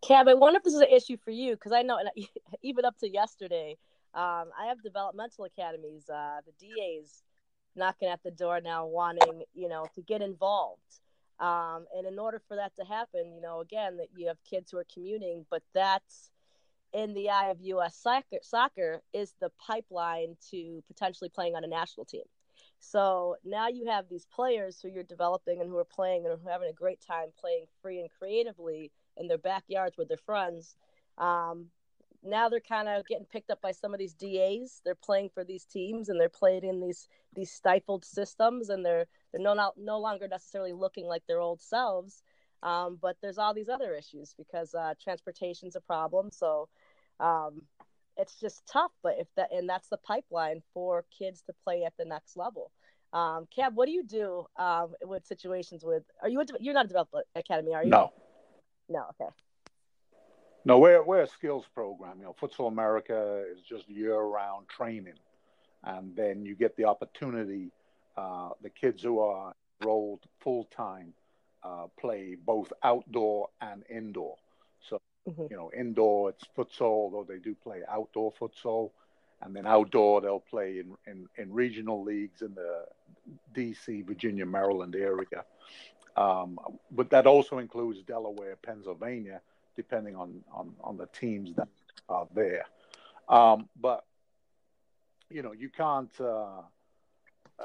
Cab, I wonder if this is an issue for you because I know (laughs) even up to yesterday, um, I have developmental academies. Uh, the DAs knocking at the door now, wanting you know to get involved. Um, and in order for that to happen, you know, again, that you have kids who are commuting, but that's in the eye of U.S. soccer, soccer is the pipeline to potentially playing on a national team. So now you have these players who you're developing and who are playing and who are having a great time playing free and creatively in their backyards with their friends. Um, now they're kind of getting picked up by some of these DAs. They're playing for these teams and they're playing in these these stifled systems and they're they're no not, no longer necessarily looking like their old selves. Um, but there's all these other issues because uh, transportation's a problem. So um, it's just tough. But if that and that's the pipeline for kids to play at the next level. Um, Cab, what do you do um, with situations with? Are you a, you're not a development academy, are you? No. No. Okay. No, we're we're a skills program. You know, Futsal America is just year-round training, and then you get the opportunity. Uh, the kids who are enrolled full time uh, play both outdoor and indoor. Mm-hmm. You know, indoor it's futsal, though they do play outdoor futsal, and then outdoor they'll play in, in, in regional leagues in the D.C., Virginia, Maryland area. Um, but that also includes Delaware, Pennsylvania, depending on, on, on the teams that are there. Um, but you know, you can't uh, uh,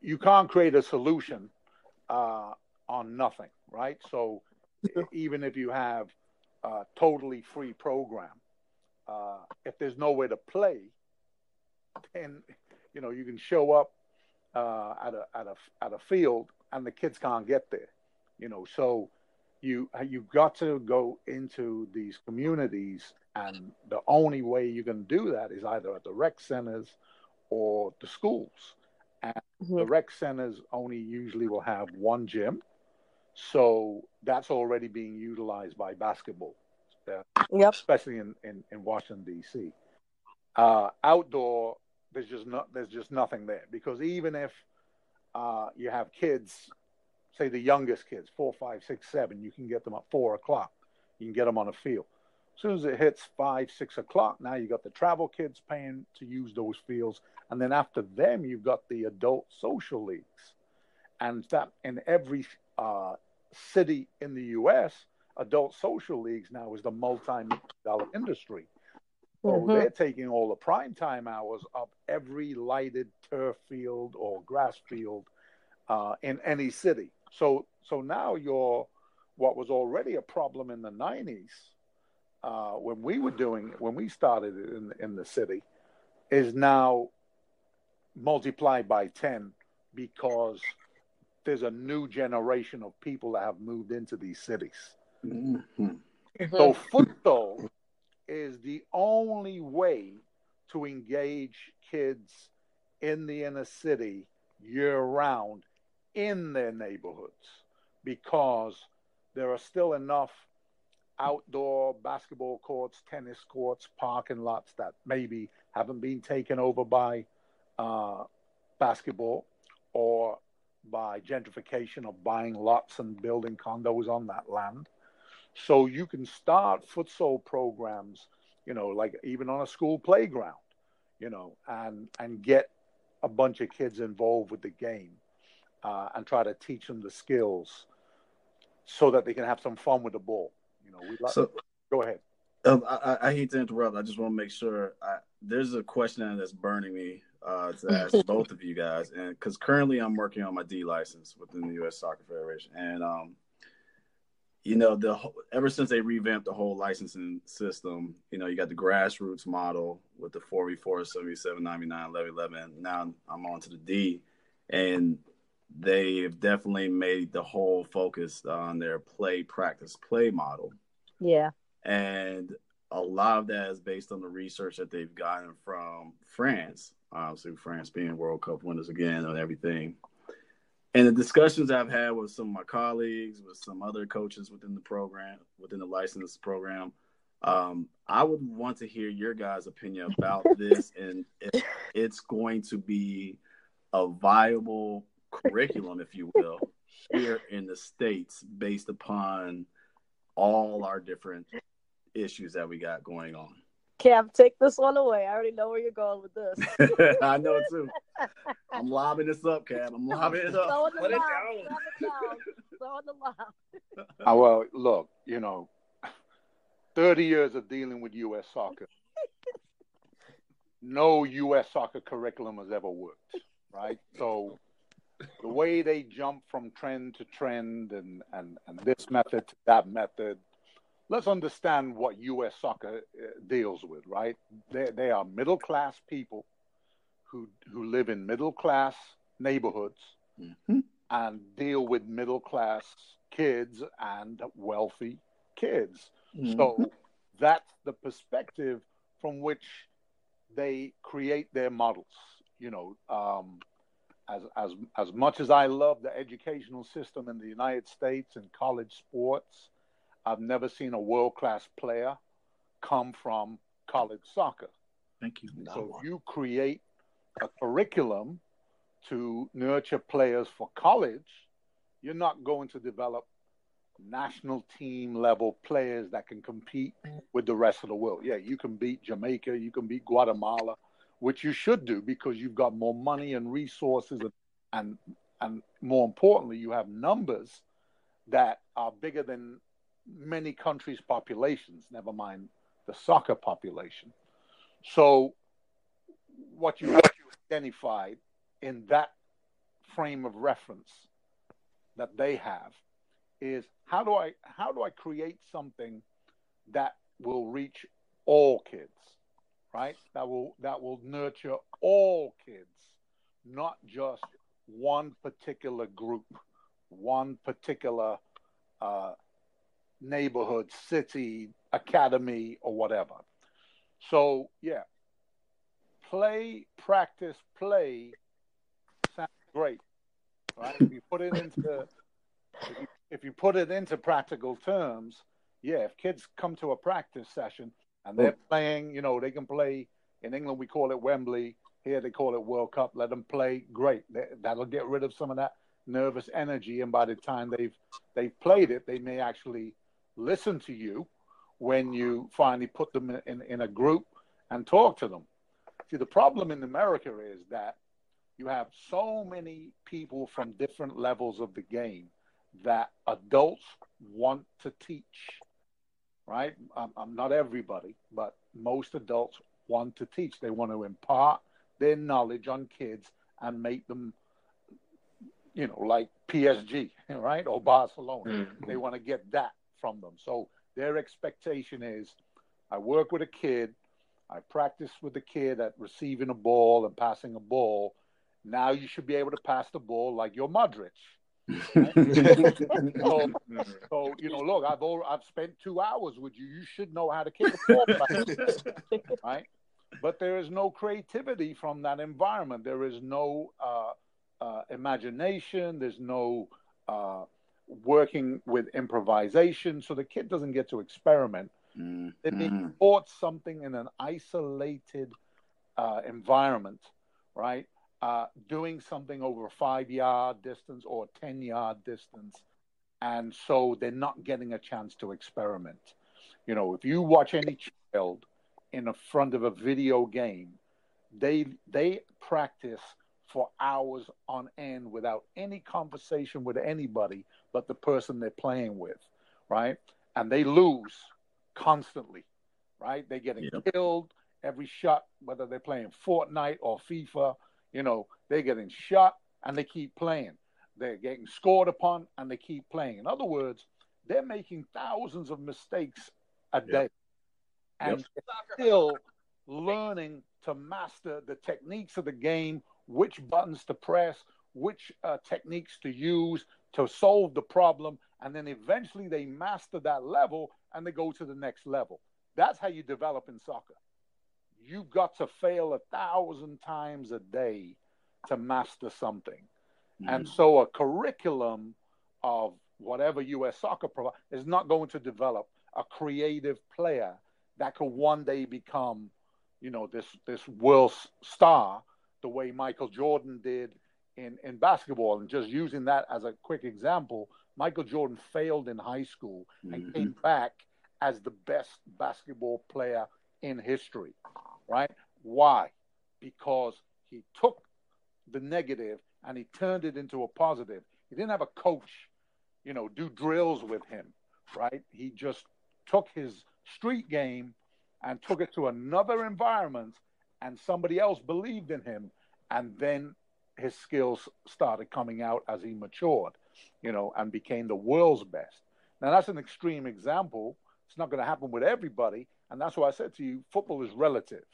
you can't create a solution uh, on nothing, right? So even if you have uh, totally free program. Uh, if there's nowhere to play, then you know you can show up uh, at a at a at a field and the kids can't get there. You know, so you you've got to go into these communities, and the only way you can do that is either at the rec centers or the schools. And Mm-hmm. the rec centers only usually will have one gym, so that's already being utilized by basketball, uh, Yep. especially in in, in Washington D.C. Uh, outdoor, there's just not there's just nothing there because even if uh, you have kids, say the youngest kids, four, five, six, seven, you can get them at four o'clock. You can get them on a field. As soon as it hits five, six o'clock, now you got the travel kids paying to use those fields, and then after them, you've got the adult social leagues, and that in every uh, city in the U.S., adult social leagues now is the multi-million-dollar industry. So Mhm. they're taking all the prime time hours of every lighted turf field or grass field uh, in any city. So so now you're what was already a problem in the '90s uh, when we were doing when we started in in the city is now multiplied by ten because there's a new generation of people that have moved into these cities. Mhm. So football is the only way to engage kids in the inner city year round in their neighborhoods because there are still enough outdoor basketball courts, tennis courts, parking lots that maybe haven't been taken over by uh, basketball or by gentrification of buying lots and building condos on that land. So you can start futsal programs, you know, like even on a school playground, you know, and and get a bunch of kids involved with the game uh, and try to teach them the skills so that they can have some fun with the ball. You know, we like, So go ahead. um, I, I- I hate to interrupt. I just want to make sure. I, there's a question that's burning me uh, to (laughs) ask both of you guys, and because currently I'm working on my D license within the U.S. Soccer Federation, and um, you know, the ever since they revamped the whole licensing system, you know, you got the grassroots model with the 4v4, 77, 99, 11, 11. Now I'm on to the D, and they've definitely made the whole focus on their play, practice, play model. Yeah. And a lot of that is based on the research that they've gotten from France, obviously, France being World Cup winners again and everything. And the discussions I've had with some of my colleagues, with some other coaches within the program, within the license program, um, I would want to hear your guys' opinion about (laughs) this and if it's going to be a viable curriculum, if you will, here in the States based upon all our different issues that we got going on. Cam, take this one away. I already know where you're going with this. (laughs) I know too. (laughs) I'm lobbing this up, Cab. I'm lobbing it up. Throw in the Put it lob. Throw. Throw in the lob. Uh, well, look, you know, 30 years of dealing with U.S. soccer. No U.S. soccer curriculum has ever worked, right? So the way they jump from trend to trend and, and, and this method to that method, let's understand what U.S. soccer uh, deals with, right? They, they are middle class people who, who live in middle class neighborhoods Mhm. and deal with middle class kids and wealthy kids. So that's the perspective from which they create their models. You know, um, as as as much as I love the educational system in the United States and college sports, I've never seen a world class player come from college soccer. Thank you. So if you create a curriculum to nurture players for college, you're not going to develop national team level players that can compete mm. with the rest of the world. Yeah, you can beat Jamaica, you can beat Guatemala, which you should do because you've got more money and resources and and, and more importantly, you have numbers that are bigger than many countries' populations, never mind the soccer population. So what you what you identified in that frame of reference that they have is how do I how do I create something that will reach all kids, right? That will that will nurture all kids, not just one particular group, one particular uh, neighborhood, city, academy, or whatever. So yeah, play, practice, play sounds great, right? If you put it into if you, if you put it into practical terms, yeah, if kids come to a practice session and they're hmm. playing, you know, they can play in England. We call it Wembley. Here they call it World Cup. Let them play. Great. That'll get rid of some of that nervous energy, and by the time they've they've played it, they may actually listen to you when you finally put them in, in, in a group and talk to them. See, the problem in America is that you have so many people from different levels of the game that adults want to teach, right? I'm, I'm not everybody, but most adults want to teach. They want to impart their knowledge on kids and make them, you know, like PSG, (laughs) right? Or Barcelona. Mm-hmm. They want to get that from them. So their expectation is I work with a kid, I practice with the kid at receiving a ball and passing a ball. Now you should be able to pass the ball like your Modric. (laughs) so, so, you know, look, I've over, I've spent two hours with you. You should know how to kick a ball, (laughs) right? But there is no creativity from that environment. There is no uh, uh, imagination. There's no uh, working with improvisation. So the kid doesn't get to experiment. Mm-hmm. They're being taught something in an isolated uh, environment, right? Uh, doing something over a five yard distance or 10 yard distance. And so they're not getting a chance to experiment. You know, if you watch any child in the front of a video game, they they practice for hours on end without any conversation with anybody but the person they're playing with, right? And they lose constantly, right? They're getting yep. killed every shot, whether they're playing Fortnite or FIFA, you know, they're getting shot and they keep playing. They're getting scored upon and they keep playing. In other words, they're making thousands of mistakes a day. And yep. still learning to master the techniques of the game, which buttons to press, which uh, techniques to use to solve the problem. And then eventually they master that level and they go to the next level. That's how you develop in soccer. You've got to fail a thousand times a day to master something. Mm-hmm. And so a curriculum of whatever US soccer provides is not going to develop a creative player that could one day become, you know, this this world star the way Michael Jordan did in, in basketball. And just using that as a quick example, Michael Jordan failed in high school and mm-hmm. came back as the best basketball player in history, right? Why? Because he took the negative and he turned it into a positive. He didn't have a coach, you know, do drills with him, right? He just took his street game and took it to another environment and somebody else believed in him and then his skills started coming out as he matured, you know, and became the world's best. Now that's an extreme example. It's not going to happen with everybody, and that's why I said to you, football is relative.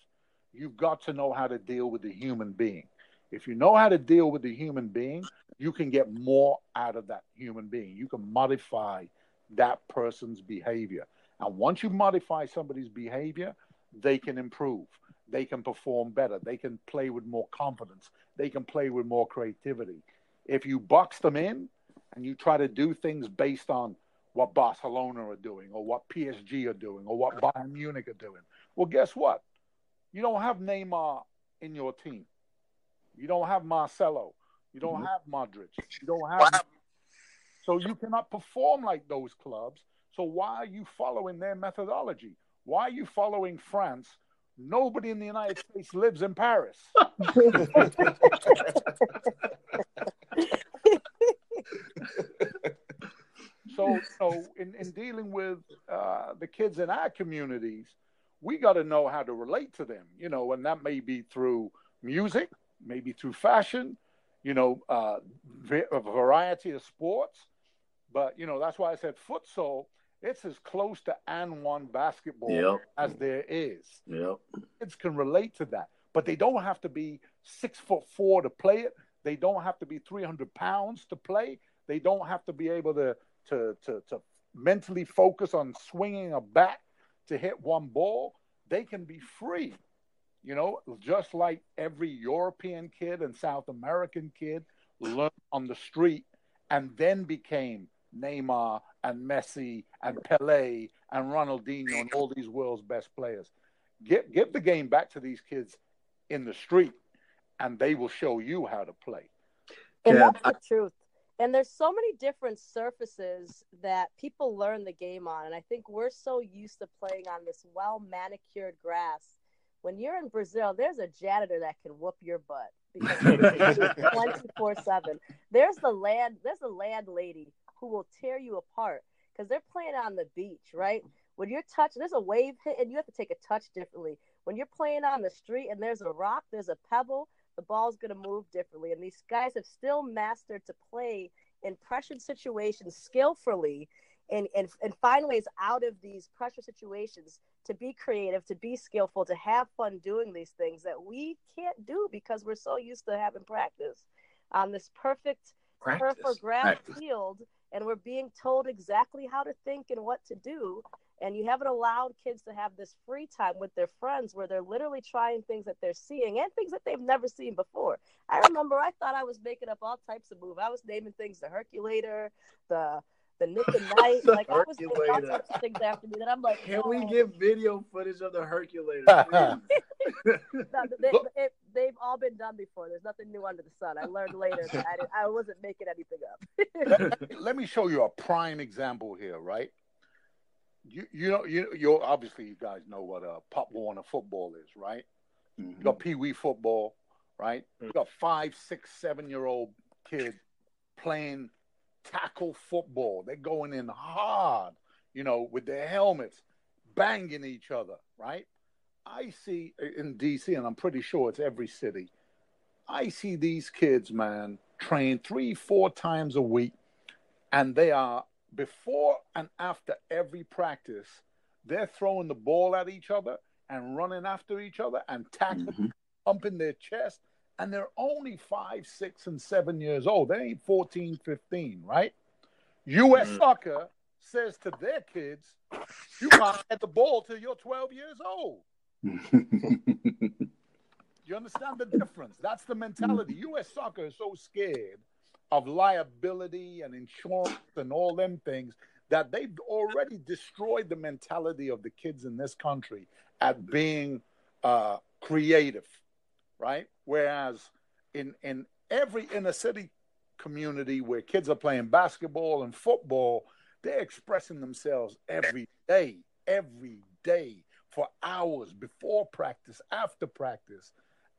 You've got to know how to deal with the human being. If you know how to deal with the human being, you can get more out of that human being. You can modify that person's behavior. And once you modify somebody's behavior, they can improve they can perform better. They can play with more confidence. They can play with more creativity. If you box them in and you try to do things based on what Barcelona are doing or what PSG are doing or what Bayern Munich are doing, well, guess what? You don't have Neymar in your team. You don't have Marcelo. You don't mm-hmm. have Modric. You don't have. So you cannot perform like those clubs. So why are you following their methodology? Why are you following France Nobody in the United States lives in Paris. (laughs) so, so in, in dealing with uh, the kids in our communities, we got to know how to relate to them, you know, and that may be through music, maybe through fashion, you know, uh, a variety of sports. But, you know, that's why I said futsal it's as close to AND1 basketball yep. as there is. Yep. Kids can relate to that, but they don't have to be six foot four to play it. They don't have to be 300 pounds to play. They don't have to be able to, to, to, to mentally focus on swinging a bat to hit one ball, they can be free. You know, just like every European kid and South American kid learned on the street and then became Neymar and Messi and Pele and Ronaldinho and all these world's best players. Give, give the game back to these kids in the street and they will show you how to play. And Yeah, that's the truth. And there's so many different surfaces that people learn the game on. And I think we're so used to playing on this well manicured grass. When you're in Brazil, there's a janitor that can whoop your butt because (laughs) 24 7. There's the land, there's the landlady who will tear you apart because they're playing on the beach, right? When you're touching, there's a wave hit and you have to take a touch differently. When you're playing on the street and there's a rock, there's a pebble, the ball's going to move differently. And these guys have still mastered to play in pressure situations skillfully and, and, and find ways out of these pressure situations to be creative, to be skillful, to have fun doing these things that we can't do because we're so used to having practice on this perfect Practice. grass Practice. field and we're being told exactly how to think and what to do. And you haven't allowed kids to have this free time with their friends where they're literally trying things that they're seeing and things that they've never seen before. I remember i thought i was making up all types of moves i was naming things the herculator the the nick and night like i was naming all Herculator. of things after me that i'm like Can oh. we get video footage of the Herculator? (laughs) please? (laughs) No, they, Look- it, they've all been done before. There's nothing new under the sun. I learned later that I, I wasn't making anything up. (laughs) Let me show you a prime example here, right? You you know you you obviously you guys know what a Pop Warner football is, right? You got mm-hmm. Pee Wee football, right? You mm. got five, six, seven year old kid playing tackle football. They're going in hard, you know, with their helmets, banging each other, right? I see in DC, and I'm pretty sure it's every city. I see these kids, man, train three, four times a week, and they are before and after every practice, they're throwing the ball at each other and running after each other and tackling, Mhm. pumping their chest. And they're only five, six, and seven years old. They ain't 14, 15, right? U.S. Mhm. soccer says to their kids, you can't get the ball till you're 12 years old. (laughs) You understand the difference? That's the mentality. U.S. soccer is so scared of liability and insurance and all them things that they've already destroyed the mentality of the kids in this country at being uh, creative, right? Whereas in in every inner city community where kids are playing basketball and football, they're expressing themselves every day, every day for hours before practice, after practice.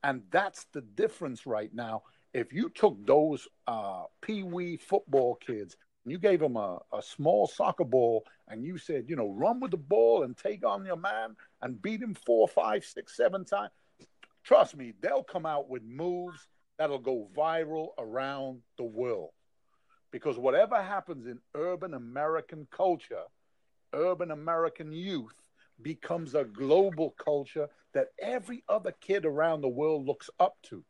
And that's the difference right now. If you took those uh, pee wee football kids and you gave them a, a small soccer ball and you said, you know, run with the ball and take on your man and beat him four, five, six, seven times, trust me, they'll come out with moves that'll go viral around the world. Because whatever happens in urban American culture, urban American youth becomes a global culture that every other kid around the world looks up to.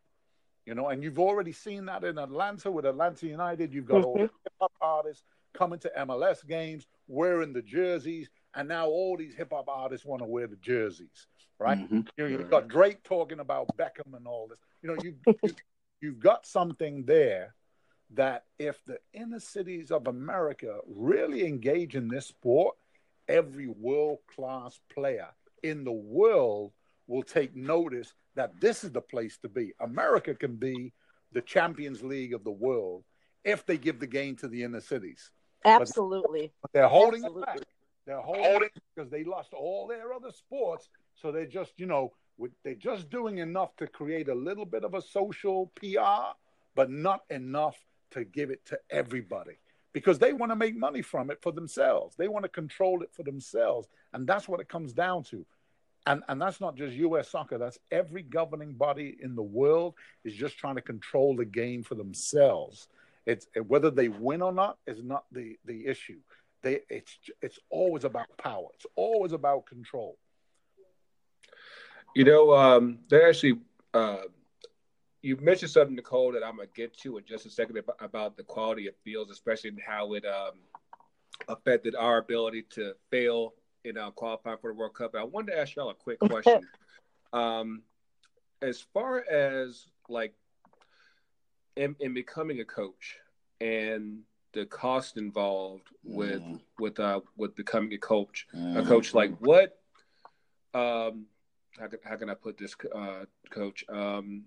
You know, and you've already seen that in Atlanta with Atlanta United. You've got all mm-hmm. the hip hop artists coming to MLS games wearing the jerseys, and now all these hip hop artists want to wear the jerseys, right? Mhm. You know, you've got Drake talking about Beckham and all this. You know, you, you (laughs) you've got something there that if the inner cities of America really engage in this sport, every world class player in the world will take notice that this is the place to be. America can be the Champions League of the world if they give the game to the inner cities. Absolutely. But they're holding Absolutely. it back. They're holding it because they lost all their other sports. So they're just, you know, they're just doing enough to create a little bit of a social PR, but not enough to give it to everybody because they want to make money from it for themselves. They want to control it for themselves. And that's what it comes down to. And, and that's not just U.S. soccer. That's every governing body in the world is just trying to control the game for themselves. It's whether they win or not is not the, the issue. They it's it's always about power. It's always about control. You know, um, they actually, uh, you mentioned something, Nicole, that I'm gonna get to in just a second about, the quality of fields, especially in how it um, affected our ability to fail in uh, qualifying for the World Cup. I wanted to ask y'all a quick (laughs) question. um, as far as like in, in becoming a coach and the cost involved with Mhm. with uh with becoming a coach, a Mhm. coach like what um how can, how can I put this uh coach um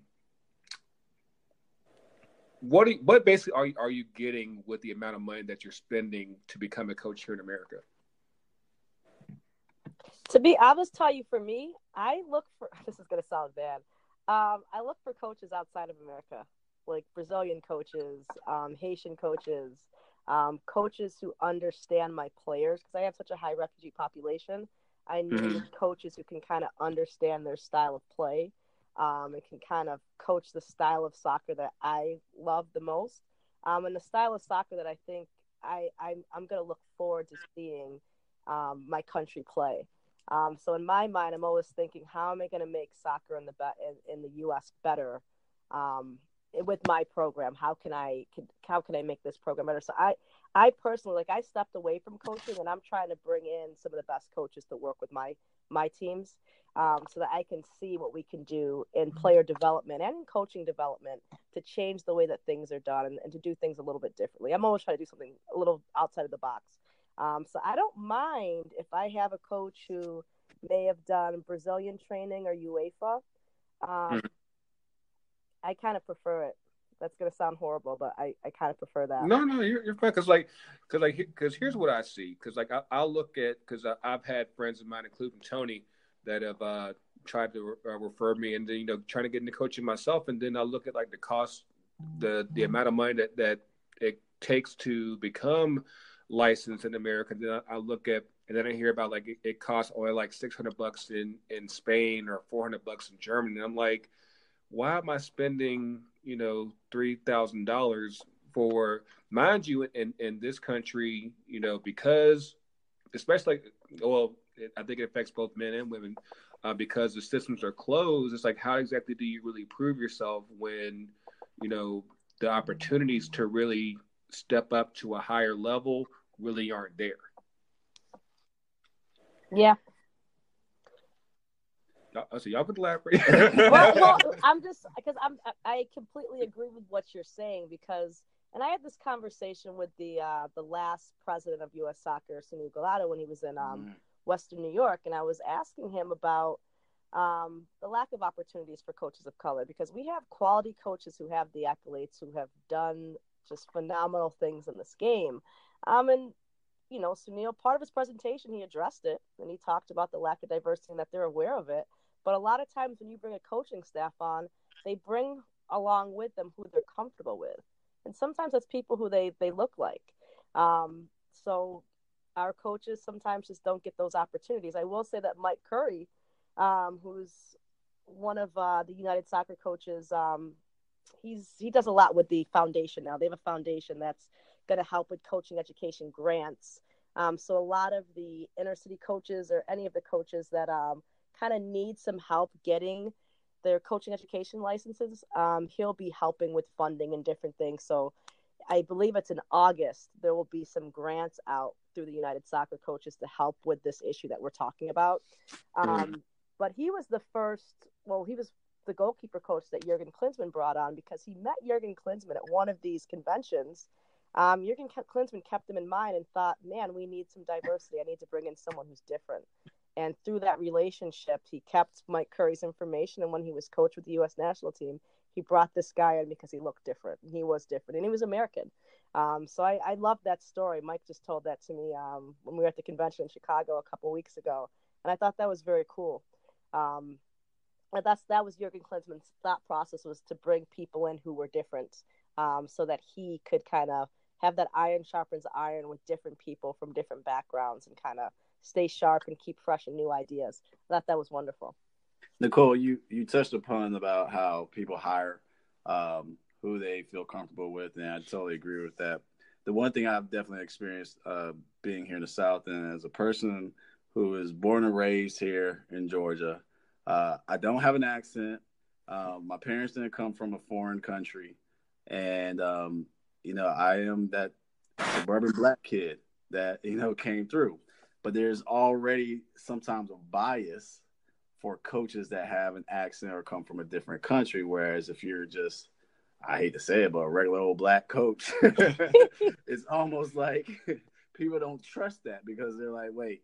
what you, what basically are you, are you getting with the amount of money that you're spending to become a coach here in America? To be i honest, tell you for me, I look for (laughs) this is gonna sound bad. Um, I look for coaches outside of America, like Brazilian coaches, um, Haitian coaches, um, coaches who understand my players because I have such a high refugee population. I need Mhm. coaches who can kind of understand their style of play um, and can kind of coach the style of soccer that I love the most, um, and the style of soccer that I think I I'm, I'm going to look forward to seeing um, my country play. Um, so in my mind, I'm always thinking, how am I going to make soccer in the be- in, in the U.S. better um, with my program? How can I can, how can I make this program better? So I I personally like I stepped away from coaching, and I'm trying to bring in some of the best coaches to work with my my teams, um, so that I can see what we can do in player development and in coaching development to change the way that things are done and, and to do things a little bit differently. I'm always trying to do something a little outside of the box. Um, so I don't mind if I have a coach who may have done Brazilian training or UEFA. Um, Mhm. I kind of prefer it. That's gonna sound horrible, but I, I kind of prefer that. No, no, you're, you're fine. Cause like, cause like, cause here's what I see. Cause like, I, I'll look at, cause I, I've had friends of mine, including Tony, that have uh, tried to uh, refer me and then, you know, trying to get into coaching myself. And then I look at like the cost, the, the amount of money that, that it takes to become licensed in America. Then I, I look at, and then I hear about like, it, it costs only like 600 bucks in, in Spain or 400 bucks in Germany. And I'm like, why am I spending, you know, three thousand dollars for, mind you, in in this country, you know, because, especially, well, it, I think it affects both men and women, uh, because the systems are closed. It's like, how exactly do you really prove yourself when, you know, the opportunities to really step up to a higher level really aren't there? Yeah. Y'all- So y'all could elaborate. (laughs) well, (laughs) well, I'm just because I'm I completely agree with what you're saying because and I had this conversation with the uh, the last president of U.S. Soccer, Sunil Gulati, when he was in um, Western New York, and I was asking him about um, the lack of opportunities for coaches of color because we have quality coaches who have the accolades, who have done just phenomenal things in this game, um, and you know, Sunil, part of his presentation, he addressed it and he talked about the lack of diversity and that they're aware of it. But a lot of times when you bring a coaching staff on, they bring along with them who they're comfortable with. And sometimes that's people who they, they look like. Um, so our coaches sometimes just don't get those opportunities. I will say that Mike Curry, um, who's one of uh, the United Soccer coaches, um, he's he does a lot with the foundation now. They have a foundation that's going to help with coaching education grants. Um, so a lot of the inner city coaches or any of the coaches that um, kind of need some help getting their coaching education licenses, um, he'll be helping with funding and different things. So I believe it's in August. There will be some grants out through the United Soccer Coaches to help with this issue that we're talking about. Um, but he was the first, well, he was the goalkeeper coach that Jurgen Klinsmann brought on because he met Jurgen Klinsmann at one of these conventions. Um, Jurgen Klinsmann kept him in mind and thought, man, we need some diversity. I need to bring in someone who's different. And through that relationship, he kept Mike Curry's information. And when he was coach with the U.S. national team, he brought this guy in because he looked different. He was different, and he was American. Um, so I, I love that story. Mike just told that to me um, when we were at the convention in Chicago a couple weeks ago, and I thought that was very cool. Um, that's that was Jurgen Klinsmann's thought process was to bring people in who were different, um, so that he could kind of have that iron sharpens iron with different people from different backgrounds and kind of stay sharp and keep fresh and new ideas. I thought that was wonderful. Nicole, you you touched upon about how people hire um, who they feel comfortable with, and I totally agree with that. The one thing I've definitely experienced uh, being here in the South, and as a person who is born and raised here in Georgia, uh, I don't have an accent. Um, my parents didn't come from a foreign country, and um, you know I am that suburban black kid that you know came through. But there's already sometimes a bias for coaches that have an accent or come from a different country. Whereas if you're just, I hate to say it, but a regular old black coach, (laughs) (laughs) it's almost like (laughs) people don't trust that because they're like, wait,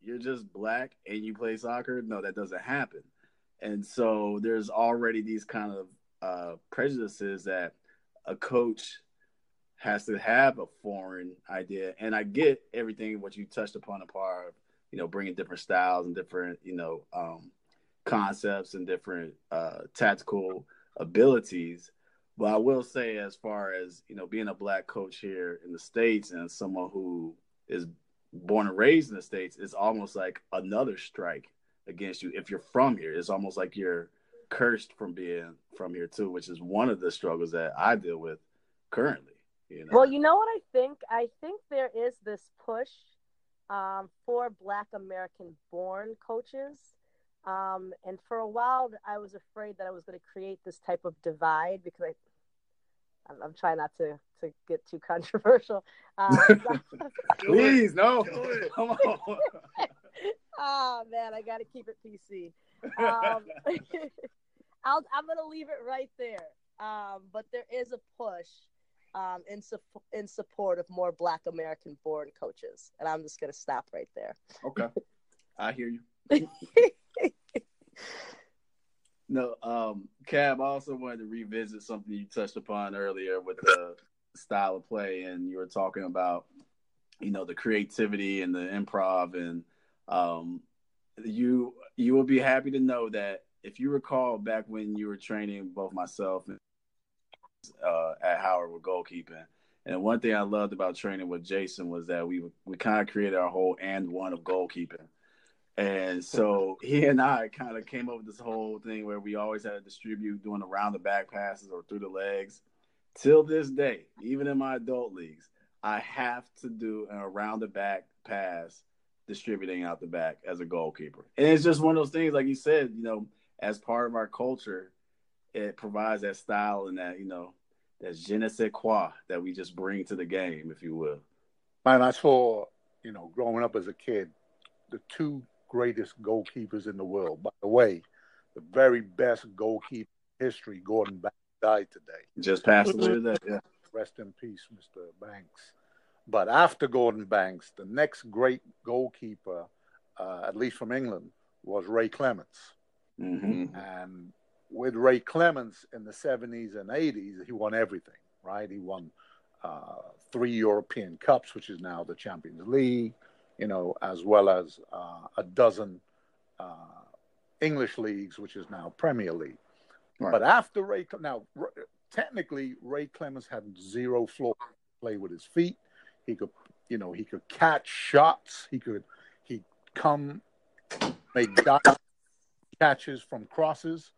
you're just black and you play soccer? No, that doesn't happen. And so there's already these kind of uh, prejudices that a coach has to have a foreign idea. And I get everything what you touched upon a part of, you know, bringing different styles and different, you know, um, concepts and different uh, tactical abilities. But I will say, as far as you know, being a black coach here in the states and someone who is born and raised in the states, it's almost like another strike against you if you're from here. It's almost like you're cursed from being from here too, which is one of the struggles that I deal with currently. You know? Well, you know what I think? I think there is this push um, for Black American born coaches. Um, and for a while, I was afraid that I was going to create this type of divide because I, I'm, I'm trying not to, to get too (laughs) controversial. (laughs) Um, (laughs) Please, no. Come on. oh, man, I got to keep it PC. Um, I'll, I'm going to leave it right there. Um, but there is a push um, in, su- in support of more Black American born coaches. And I'm just going to stop right there. Okay. I hear you. (laughs) no, um, Cab, I also wanted to revisit something you touched upon earlier with the style of play. And you were talking about, you know, the creativity and the improv. And um, you, you will be happy to know that if you recall back when you were training both myself and uh, at Howard with goalkeeping. And one thing I loved about training with Jason was that we we kind of created our whole and one of goalkeeping. And so (laughs) he and I kind of came up with this whole thing where we always had to distribute doing around the back passes or through the legs. Till this day, even in my adult leagues, I have to do an around the back pass distributing out the back as a goalkeeper. And it's just one of those things, like you said, you know, as part of our culture, it provides that style and that, you know, that je ne sais quoi that we just bring to the game, if you will. Man, I saw, you know, growing up as a kid, the two greatest goalkeepers in the world. By the way, the very best goalkeeper in history, Gordon Banks, died today. Just passed away today, yeah. Rest in peace, Mr. Banks. But after Gordon Banks, the next great goalkeeper, uh, at least from England, was Ray Clemence. Mm-hmm. And with Ray Clemence in the 70s and 80s, he won everything, right? He won uh, three European Cups, which is now the Champions League, you know, as well as uh, a dozen uh, English leagues, which is now Premier League. Right. But after Ray, now technically Ray Clemence had zero floor play with his feet. He could, you know, he could catch shots. He could, he come make catches from crosses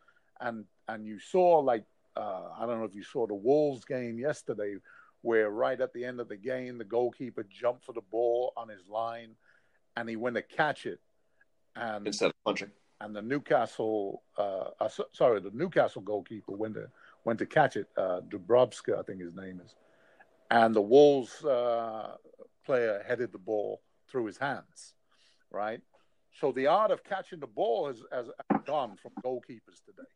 and and you saw like uh, I don't know if you saw the Wolves game yesterday, where right at the end of the game the goalkeeper jumped for the ball on his line, and he went to catch it, and instead of punching. And the Newcastle, uh, uh, sorry, the Newcastle goalkeeper went to went to catch it. Uh, Dubravka, I think his name is, and the Wolves uh, player headed the ball through his hands, right? So the art of catching the ball has, has gone from goalkeepers today.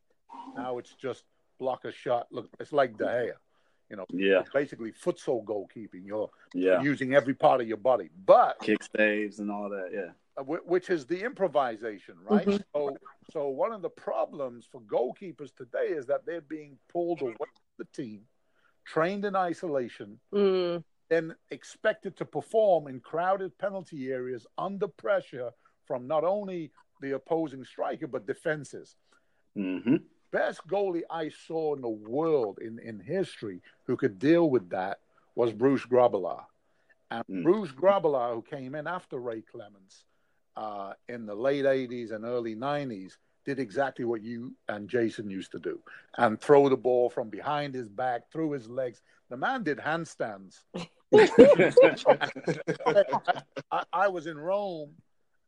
Now it's just block a shot. Look, it's like De Gea. You know, yeah, basically futsal goalkeeping. You're yeah. using every part of your body, but kick saves and all that. Yeah, uh, which is the improvisation, right? Mm-hmm. So, so one of the problems for goalkeepers today is that they're being pulled away from the team, trained in isolation, mm. then expected to perform in crowded penalty areas under pressure from not only the opposing striker but defenses. Mm-hmm best goalie I saw in the world in, in history who could deal with that was Bruce Grobbelaar. And mm. Bruce Grobbelaar, who came in after Ray Clemence uh, in the late 80s and early 90s, did exactly what you and Jason used to do and throw the ball from behind his back, through his legs. The man did handstands. (laughs) (laughs) I, I was in Rome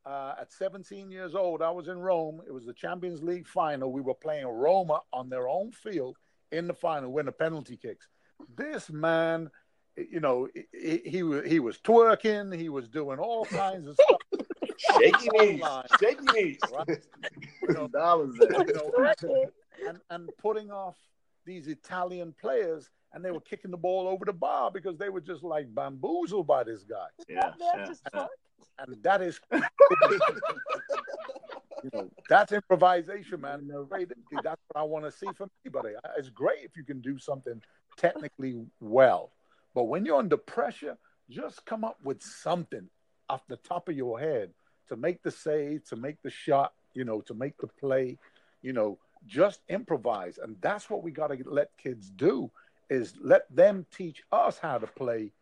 uh, at 17 years old, I was in Rome. It was the Champions League final. We were playing Roma on their own field in the final, win the penalty kicks. This man you know, he, he was he was twerking, he was doing all kinds of stuff. (laughs) Shaky knees. Online, Shaky knees. right? (laughs) You know, That was it. you know, and, and putting off these Italian players, and they were kicking the ball over the bar because they were just like bamboozled by this guy, Yeah, yeah, just yeah. fuck. And that is, (laughs) you know, that's improvisation, man. That's what I want to see from anybody. It's great if you can do something technically well, but when you're under pressure, just come up with something off the top of your head to make the save, to make the shot, you know, to make the play, you know, just improvise. And that's what we got to let kids do is let them teach us how to play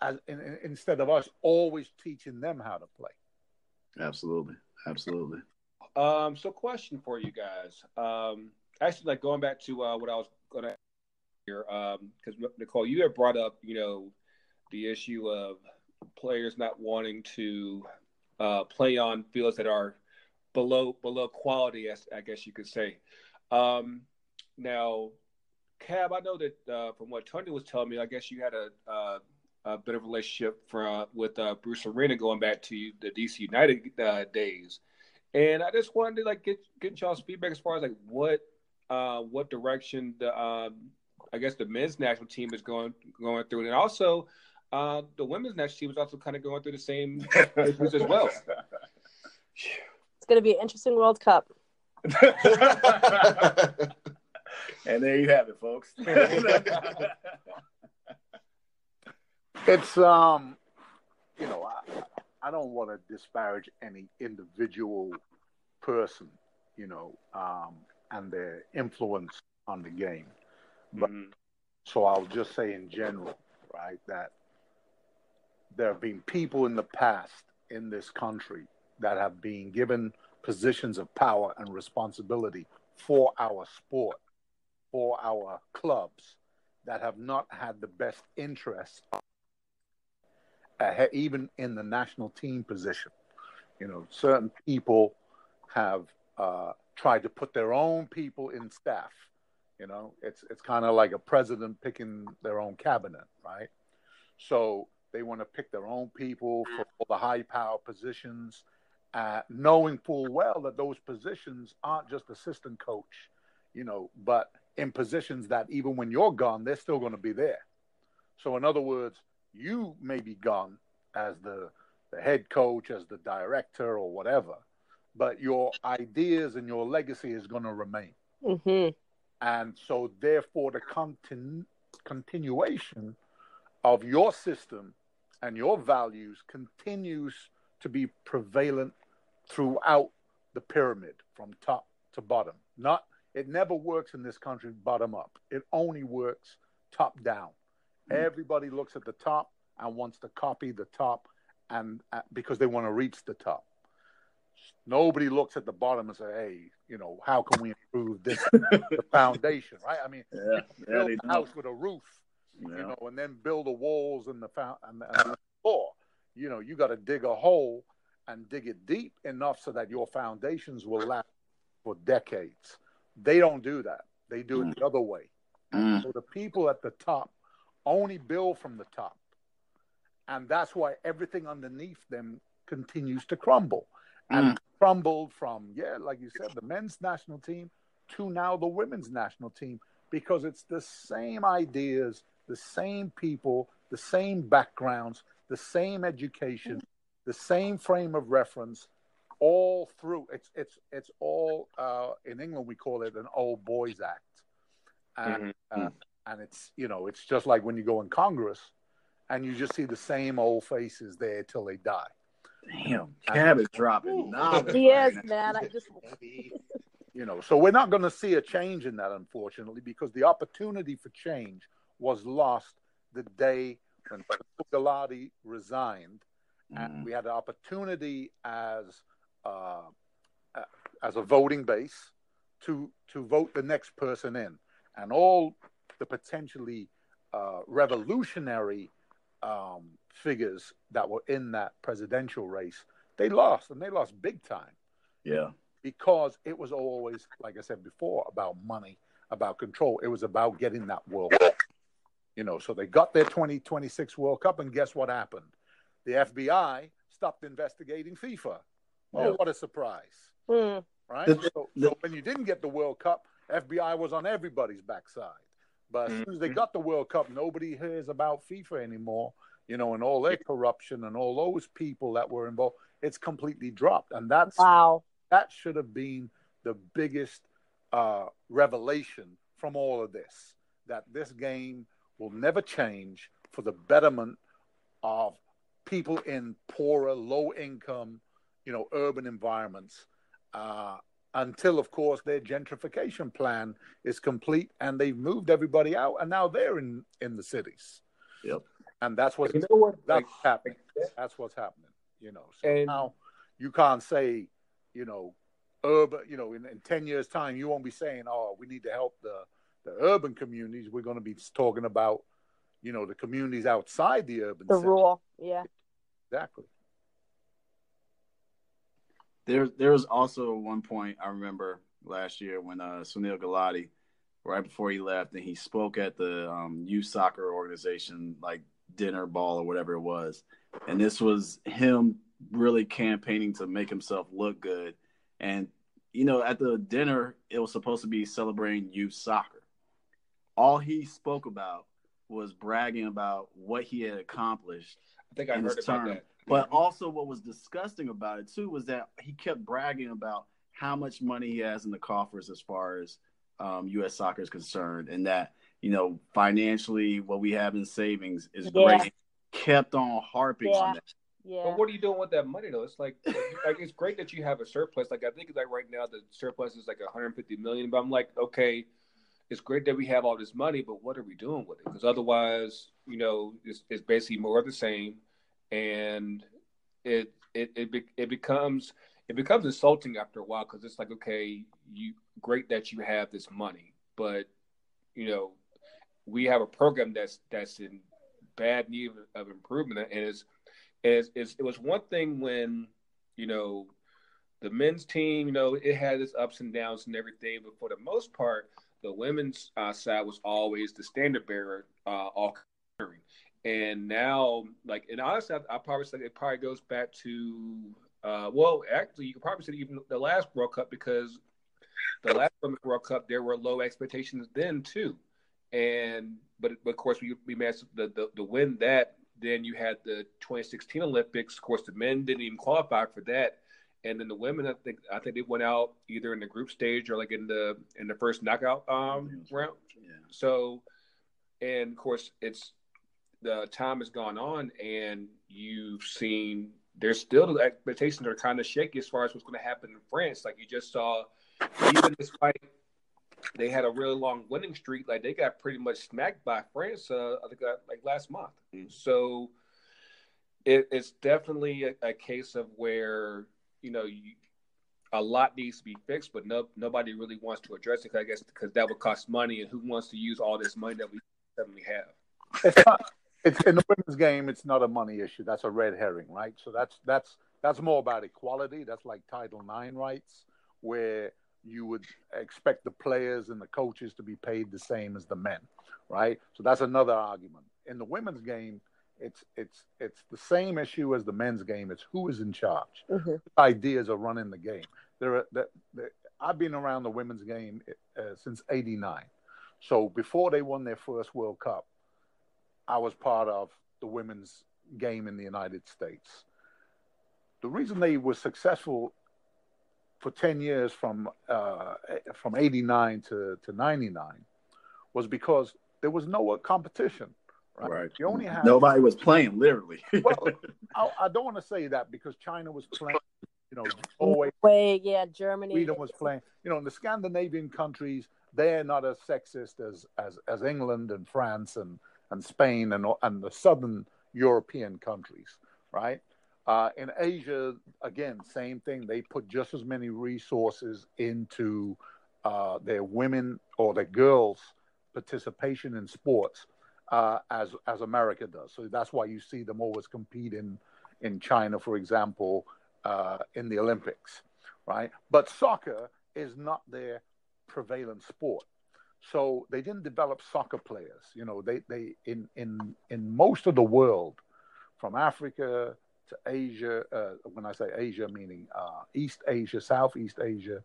as in, in- instead of us always teaching them how to play. Absolutely, absolutely. Um, so question for you guys. Um, actually, like going back to uh, what I was going to here, because Nicole, you had brought up, you know, the issue of players not wanting to uh, play on fields that are below below quality, as I guess you could say. Um, now, Cab, I know that uh, from what Tony was telling me, I guess you had a uh, a bit of a relationship from with uh, Bruce Arena going back to the DC United uh, days. And I just wanted to like get get y'all's feedback as far as like what uh, what direction the um, I guess the men's national team is going going through, and also uh, the women's national team is also kind of going through the same issues as well. It's going to be an interesting World Cup. (laughs) and there you have it, folks. (laughs) It's um, you know, I, I don't want to disparage any individual person, you know, um, and their influence on the game. But Mhm. so I'll just say in general, right, that there have been people in the past in this country that have been given positions of power and responsibility for our sport, for our clubs, that have not had the best interests, uh, even in the national team position. You know, certain people have uh, tried to put their own people in staff. You know, it's it's kind of like a president picking their own cabinet, right? So they want to pick their own people for the high power positions, uh, knowing full well that those positions aren't just assistant coach, you know, but in positions that even when you're gone, they're still going to be there. So in other words, you may be gone as the the head coach, as the director, or whatever, but your ideas and your legacy is going to remain. hmm And so, therefore, the continu- continuation of your system and your values continues to be prevalent throughout the pyramid from top to bottom. Not, it never works in this country bottom up. It only works top down. Everybody looks at the top and wants to copy the top, and uh, because they want to reach the top. Nobody looks at the bottom and say, "Hey, you know, how can we improve this (laughs) the foundation?" Right? I mean, yeah, yeah, build they a house with a roof, you know, and then build the walls and the found and, and the floor. You know, you got to dig a hole and dig it deep enough so that your foundations will last for decades. They don't do that. They do it the other way. Mm. So the people at the top only build from the top. And that's why everything underneath them continues to crumble. And crumbled from, yeah, like you said, the men's national team to now the women's national team because it's the same ideas, the same people, the same backgrounds, the same education, the same frame of reference, all through. It's it's it's all uh, in England we call it an old boys act, and uh, and it's you know it's just like when you go in Congress, and you just see the same old faces there till they die. Damn, Cab is dropping knowledge. He right is, man. I just (laughs) you know so we're not going to see a change in that unfortunately because the opportunity for change was lost the day when Gulati resigned and we had an opportunity as uh, uh, as a voting base to to vote the next person in and all the potentially uh, revolutionary um, figures that were in that presidential race they lost and they lost big time Yeah, because it was always, like I said before, about money, about control. It was about getting that world. You know, so they got their 2026 World Cup, and guess what happened? The FBI stopped investigating FIFA. Oh, Yeah. what a surprise! Hmm. Right. The- so, so when you didn't get the World Cup, FBI was on everybody's backside. But as soon as they got the World Cup, nobody hears about FIFA anymore. You know, and all their corruption and all those people that were involved, it's completely dropped, and that's Wow. that should have been the biggest uh, revelation from all of this that this game will never change for the betterment of people in poorer, low income, you know, urban environments. Uh, until, of course, their gentrification plan is complete and they've moved everybody out, and now they're in in the cities. Yep. And that's what's You know what? that's happening. That's what's happening. You know, so And- now you can't say, you know, urban. You know, in, in ten years' time, you won't be saying, "Oh, we need to help the the urban communities." We're going to be talking about, you know, the communities outside the urban. The center. rule. Yeah. exactly. There, there was also one point I remember last year when uh, Sunil Gulati, right before he left, and he spoke at the um, youth soccer organization, like dinner ball or whatever it was, and this was him really campaigning to make himself look good. And you know, at the dinner, it was supposed to be celebrating youth soccer. All he spoke about was bragging about what he had accomplished I think I heard about term. that. But also, what was disgusting about it too was that he kept bragging about how much money he has in the coffers as far as um, U.S. soccer is concerned, and that you know financially what we have in savings is Yeah. great. Kept on harping Yeah. on that. Yeah. But what are you doing with that money though? It's like, like it's great that you have a surplus. Like I think like right now the surplus is like 150 million. But I'm like, okay, it's great that we have all this money, but what are we doing with it? Because otherwise, you know, it's, it's basically more of the same, and it it it, be, it becomes it becomes insulting after a while because it's like, okay, you great that you have this money, but you know, we have a program that's that's in bad need of, improvement, and it's is is it was one thing when you know the men's team, you know, it had its ups and downs and everything, but for the most part, the women's uh, side was always the standard bearer, uh, all. And now, like, and honestly, I, I probably say it probably goes back to, uh, well, actually, you could probably say even the last World Cup because the last Women's World Cup there were low expectations then too, and but, but of course we we managed the, the the win that. Then you had the 2016 Olympics. Of course, the men didn't even qualify for that, and then the women. I think I think they went out either in the group stage or like in the in the first knockout um, round. Yeah. So, and of course, it's the time has gone on, and you've seen there's still the expectations are kind of shaky as far as what's going to happen in France. Like you just saw, even despite they had a really long winning streak, like they got pretty much smacked by France. Uh, I think uh, like last month. Mm. So it, it's definitely a, a case of where you know you, a lot needs to be fixed, but no nobody really wants to address it. 'cause I guess because that would cost money, and who wants to use all this money that we suddenly have? It's in the women's game. It's not a money issue. That's a red herring, right? So that's that's that's more about equality. That's like Title IX rights, where you would expect the players and the coaches to be paid the same as the men, right? So that's another argument. In the women's game, it's it's it's the same issue as the men's game. It's who is in charge. Mhm. Ideas are running the game. There are I've been around the women's game uh, since '89. So before they won their first World Cup, I was part of the women's game in the United States. The reason they were successful for 10 years from uh, from 89 to, to 99 was because there was no competition. Right. Right. You only had Nobody was playing, literally. (laughs) well, I, I don't want to say that because China was playing, you know, always Way, yeah, Germany. Sweden was playing. You know, in the Scandinavian countries, they're not as sexist as as, as England and France and, and Spain and and the southern European countries, right? Uh, in Asia, again, same thing. They put just as many resources into uh, their women or their girls' participation in sports uh, as as America does. So that's why you see them always compete in in China, for example, uh, in the Olympics, right? But soccer is not their prevalent sport. So they didn't develop soccer players. You know, they they in in in most of the world, from Africa to Asia. Uh, when I say Asia, meaning uh, East Asia, Southeast Asia,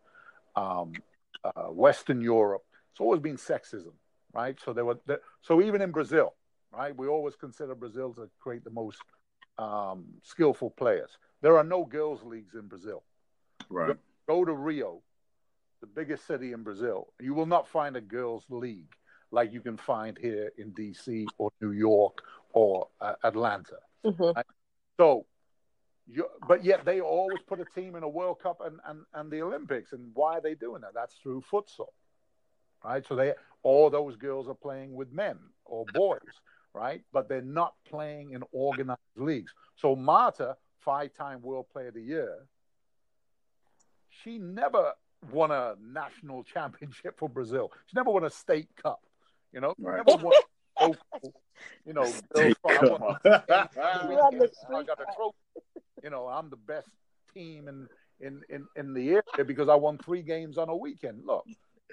um, uh, Western Europe. It's always been sexism, right? So there were there, so even in Brazil, right? We always consider Brazil to create the most um, skillful players. There are no girls' leagues in Brazil. Right. Go to Rio, the biggest city in Brazil. You will not find a girls' league like you can find here in DC or New York or uh, Atlanta. Mhm. Right? So, you, but yet they always put a team in a World Cup and, and, and the Olympics. And why are they doing that? That's through futsal, right? So they all those girls are playing with men or boys, right? But they're not playing in organized leagues. So Marta, five-time World Player of the Year, she never won a national (laughs) championship for Brazil. She never won a state cup. You know, Right. never won. (laughs) local, you know, girls' I won- You on the I got a trophy. You know, I'm the best team in in in, in the area because I won three games on a weekend. Look,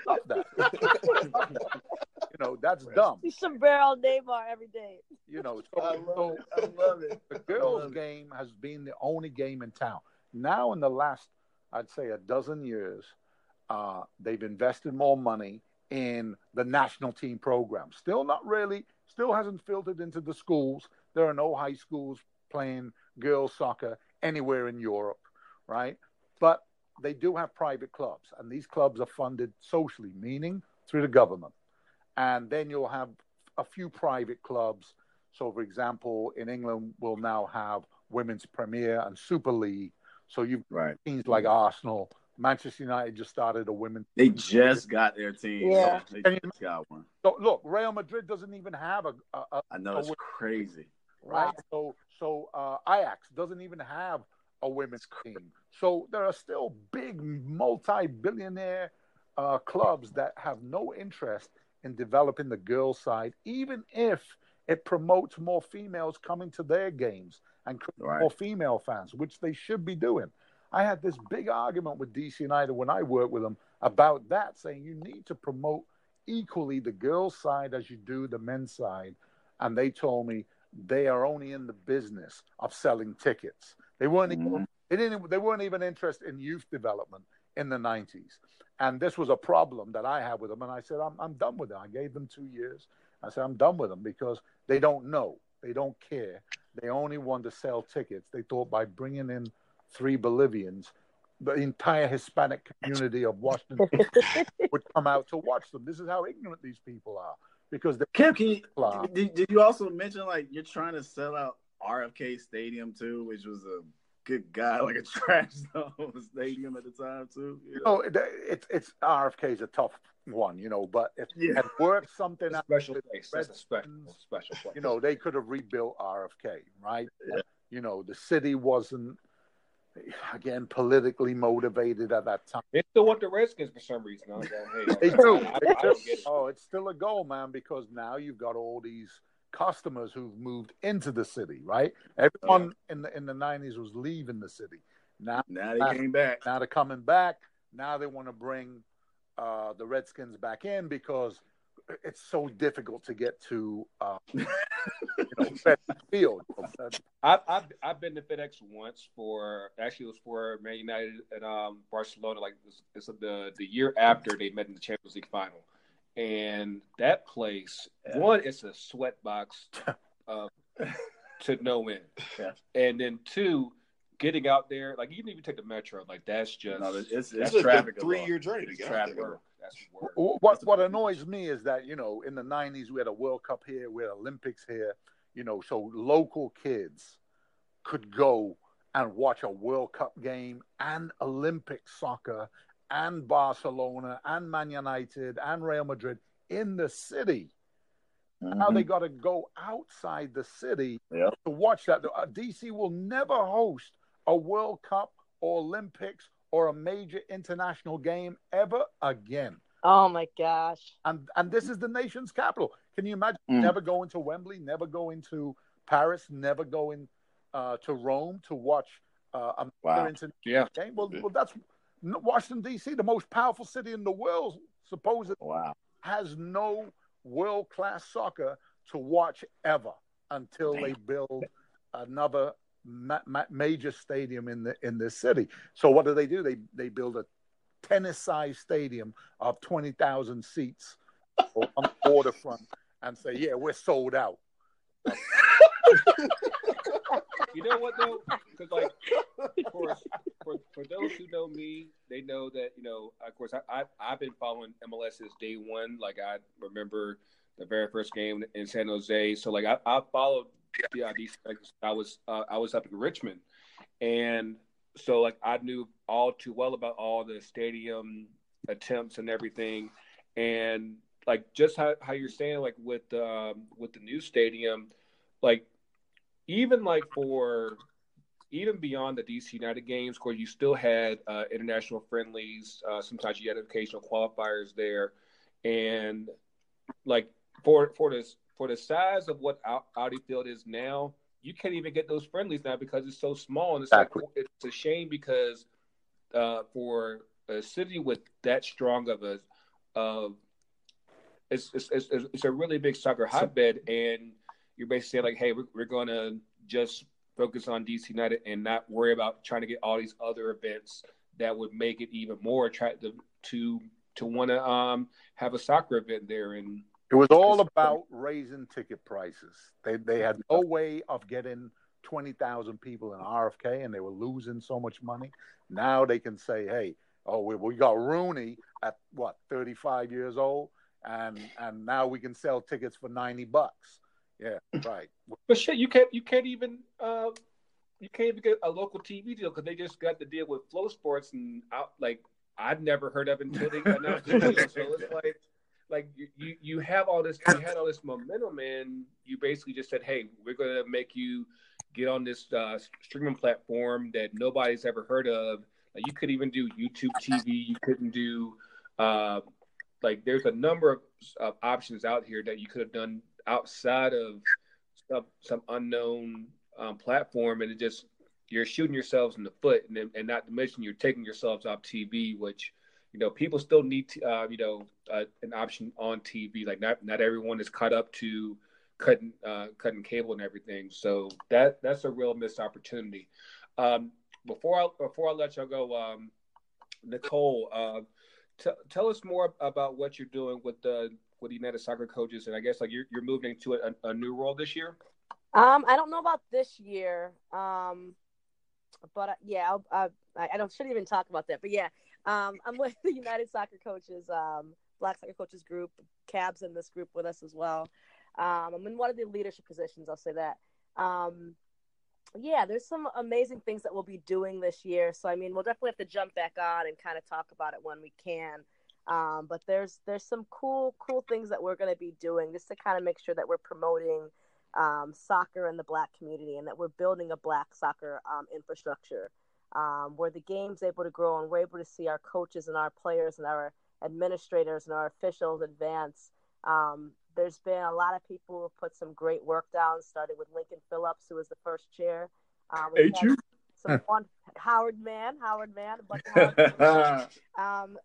stop that. (laughs) you know, that's dumb. You sombrero Neymar every day. You know, so, I love so it. I love it. the girls' love it. game has been the only game in town. Now, in the last, I'd say, a dozen years, uh, they've invested more money in the national team program. Still not really, still hasn't filtered into the schools. There are no high schools playing girls' soccer anywhere in Europe, right? But they do have private clubs, and these clubs are funded socially, meaning through the government. And then you'll have a few private clubs. So, for example, in England, we'll now have Women's Premier and Super League. So you've Right. teams like Arsenal, Manchester United just started a women's. They just got their team. Yeah. They Can just got one. So look, Real Madrid doesn't even have a, a, a I know it's Oh, crazy. right. Wow. So so uh, Ajax doesn't even have a women's team. So there are still big multi-billionaire uh, clubs that have no interest in developing the girls' side, even if it promotes more females coming to their games and creates Right. more female fans, which they should be doing. I had this big argument with DC United when I worked with them about that, saying you need to promote equally the girls' side as you do the men's side. And they told me they are only in the business of selling tickets. They weren't even, Mhm. they didn't they weren't even interested in youth development in the 90s. And this was a problem that I had with them. And I said, I'm, I'm done with it. I gave them two years. I said, I'm done with them because they don't know. They don't care. They only want to sell tickets. They thought by bringing in three Bolivians, the entire Hispanic community of Washington (laughs) would come out to watch them. This is how ignorant these people are because the Kev, can you, did, did you also mention like you're trying to sell out RFK Stadium too, which was a good guy, like a trash (laughs) zone stadium at the time too? You you know, oh, it- it's it's RFK is a tough one, you know, but if Yeah. it had worked something out, special place. That's a special, special place. you know, they could have rebuilt RFK, right? Yeah. You know, the city wasn't again politically motivated at that time. they still want the Redskins for some reason. I. Hey, (laughs) They do. I, I, They I don't do. get it. Oh, it's still a goal, man, because now you've got all these customers who've moved into the city, right? Everyone in the in the nineties was leaving the city. Now Now they came back. now they're coming back. Now they want to bring uh, the Redskins back in because it's so difficult to get to uh, (laughs) you know FedEx Field. I've, I've I've been to FedEx once for actually it was for Man United and um, Barcelona. Like it's, it's the the year after they met in the Champions League final, and that place Yeah. one it's a sweatbox uh, (laughs) to no end, Yeah. and then two getting out there like even if you take the metro like that's just No, it's it's that's It's a three year journey to get out traffic there. That's. What what annoys me is that you know in the '90s we had a World Cup here, we had Olympics here, you know, so local kids could go and watch a World Cup game and Olympic soccer and Barcelona and Man United and Real Madrid in the city. Now Mhm. they got to go outside the city Yeah. to watch that. Uh, DC will never host a World Cup or Olympics or a major international game ever again. Oh my gosh. And and this is the nation's capital. Can you imagine Mm. never going to Wembley, never going to Paris, never going uh, to Rome to watch uh, a Wow. major international Yeah, game? Well, well, that's Washington D.C., the most powerful city in the world, supposedly. Wow. has no world class soccer to watch ever until they build another ma- ma- major stadium in the in this city. So what do they do? They they build a tennis sized stadium of twenty thousand seats (laughs) on the waterfront and say, "Yeah, we're sold out." (laughs) (laughs) You know what though? Because like for, for for those who know me, they know that you know. Of course, I, I I've been following MLS since day one. Like I remember the very first game in San Jose. So like I, I followed the these. Like, I was uh, I was up in Richmond, and so like I knew all too well about all the stadium attempts and everything, and like just how, how you're saying like with um, with the new stadium, like even like for even beyond the DC United games, course, you still had uh, international friendlies. Uh, sometimes you had occasional qualifiers there, and like for for this for the size of what Audi Field is now, you can't even get those friendlies now because it's so small. And it's exactly. like it's a shame because uh, for a city with that strong of a of it's, it's, it's, it's a really big soccer hotbed, and you're basically like, hey, we're, we're going to just focus on DC United and not worry about trying to get all these other events that would make it even more attractive to to want to um, have a soccer event there. And it was all about raising ticket prices. They they had no way of getting twenty thousand people in RFK, and they were losing so much money. Now they can say, hey, oh, we, we got Rooney at what thirty five years old, and and now we can sell tickets for ninety bucks. Yeah, right. But shit, you can't you can't even uh, you can't even get a local TV deal because they just got the deal with FloSports and out like I'd never heard of until they announced the (laughs) deal. So it's like like you you have all this you had all this momentum and you basically just said, hey, we're gonna make you get on this uh, streaming platform that nobody's ever heard of. Like you could even do YouTube TV. You couldn't do uh, like there's a number of, of options out here that you could have done outside of some, some unknown um, platform, and it just you're shooting yourselves in the foot, and and not to mention you're taking yourselves off TV, which you know people still need to, uh, you know uh, an option on TV. Like not not everyone is caught up to cutting uh, cutting cable and everything. So that that's a real missed opportunity. Um, before I before I let y'all go, um, Nicole, uh, t- tell us more about what you're doing with the with the United Soccer Coaches, and I guess like you're you're moving to a, a new role this year. Um, I don't know about this year. Um, but uh, yeah, I'll, I don't shouldn't even talk about that. But yeah, um, I'm with the United Soccer Coaches, um, Black Soccer Coaches group. Cabs in this group with us as well. Um, I'm in one of the leadership positions. I'll say that. Um, yeah, there's some amazing things that we'll be doing this year. So I mean, we'll definitely have to jump back on and kind of talk about it when we can. Um, but there's there's some cool cool things that we're going to be doing just to kind of make sure that we're promoting um, soccer in the black community and that we're building a black soccer um, infrastructure um, where the game's able to grow and we're able to see our coaches and our players and our administrators and our officials advance. Um, there's been a lot of people who have put some great work down, started with Lincoln Phillips, who was the first chair. Um, hey, you. Some one, Howard Mann, Howard Mann, but (laughs) Howard, um,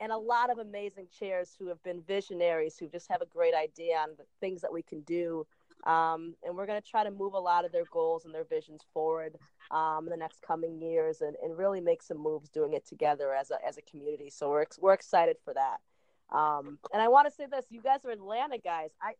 and a lot of amazing chairs who have been visionaries who just have a great idea on the things that we can do um, and we're going to try to move a lot of their goals and their visions forward um, in the next coming years and, and really make some moves doing it together as a, as a community so we're, we're excited for that um, and i want to say this you guys are atlanta guys i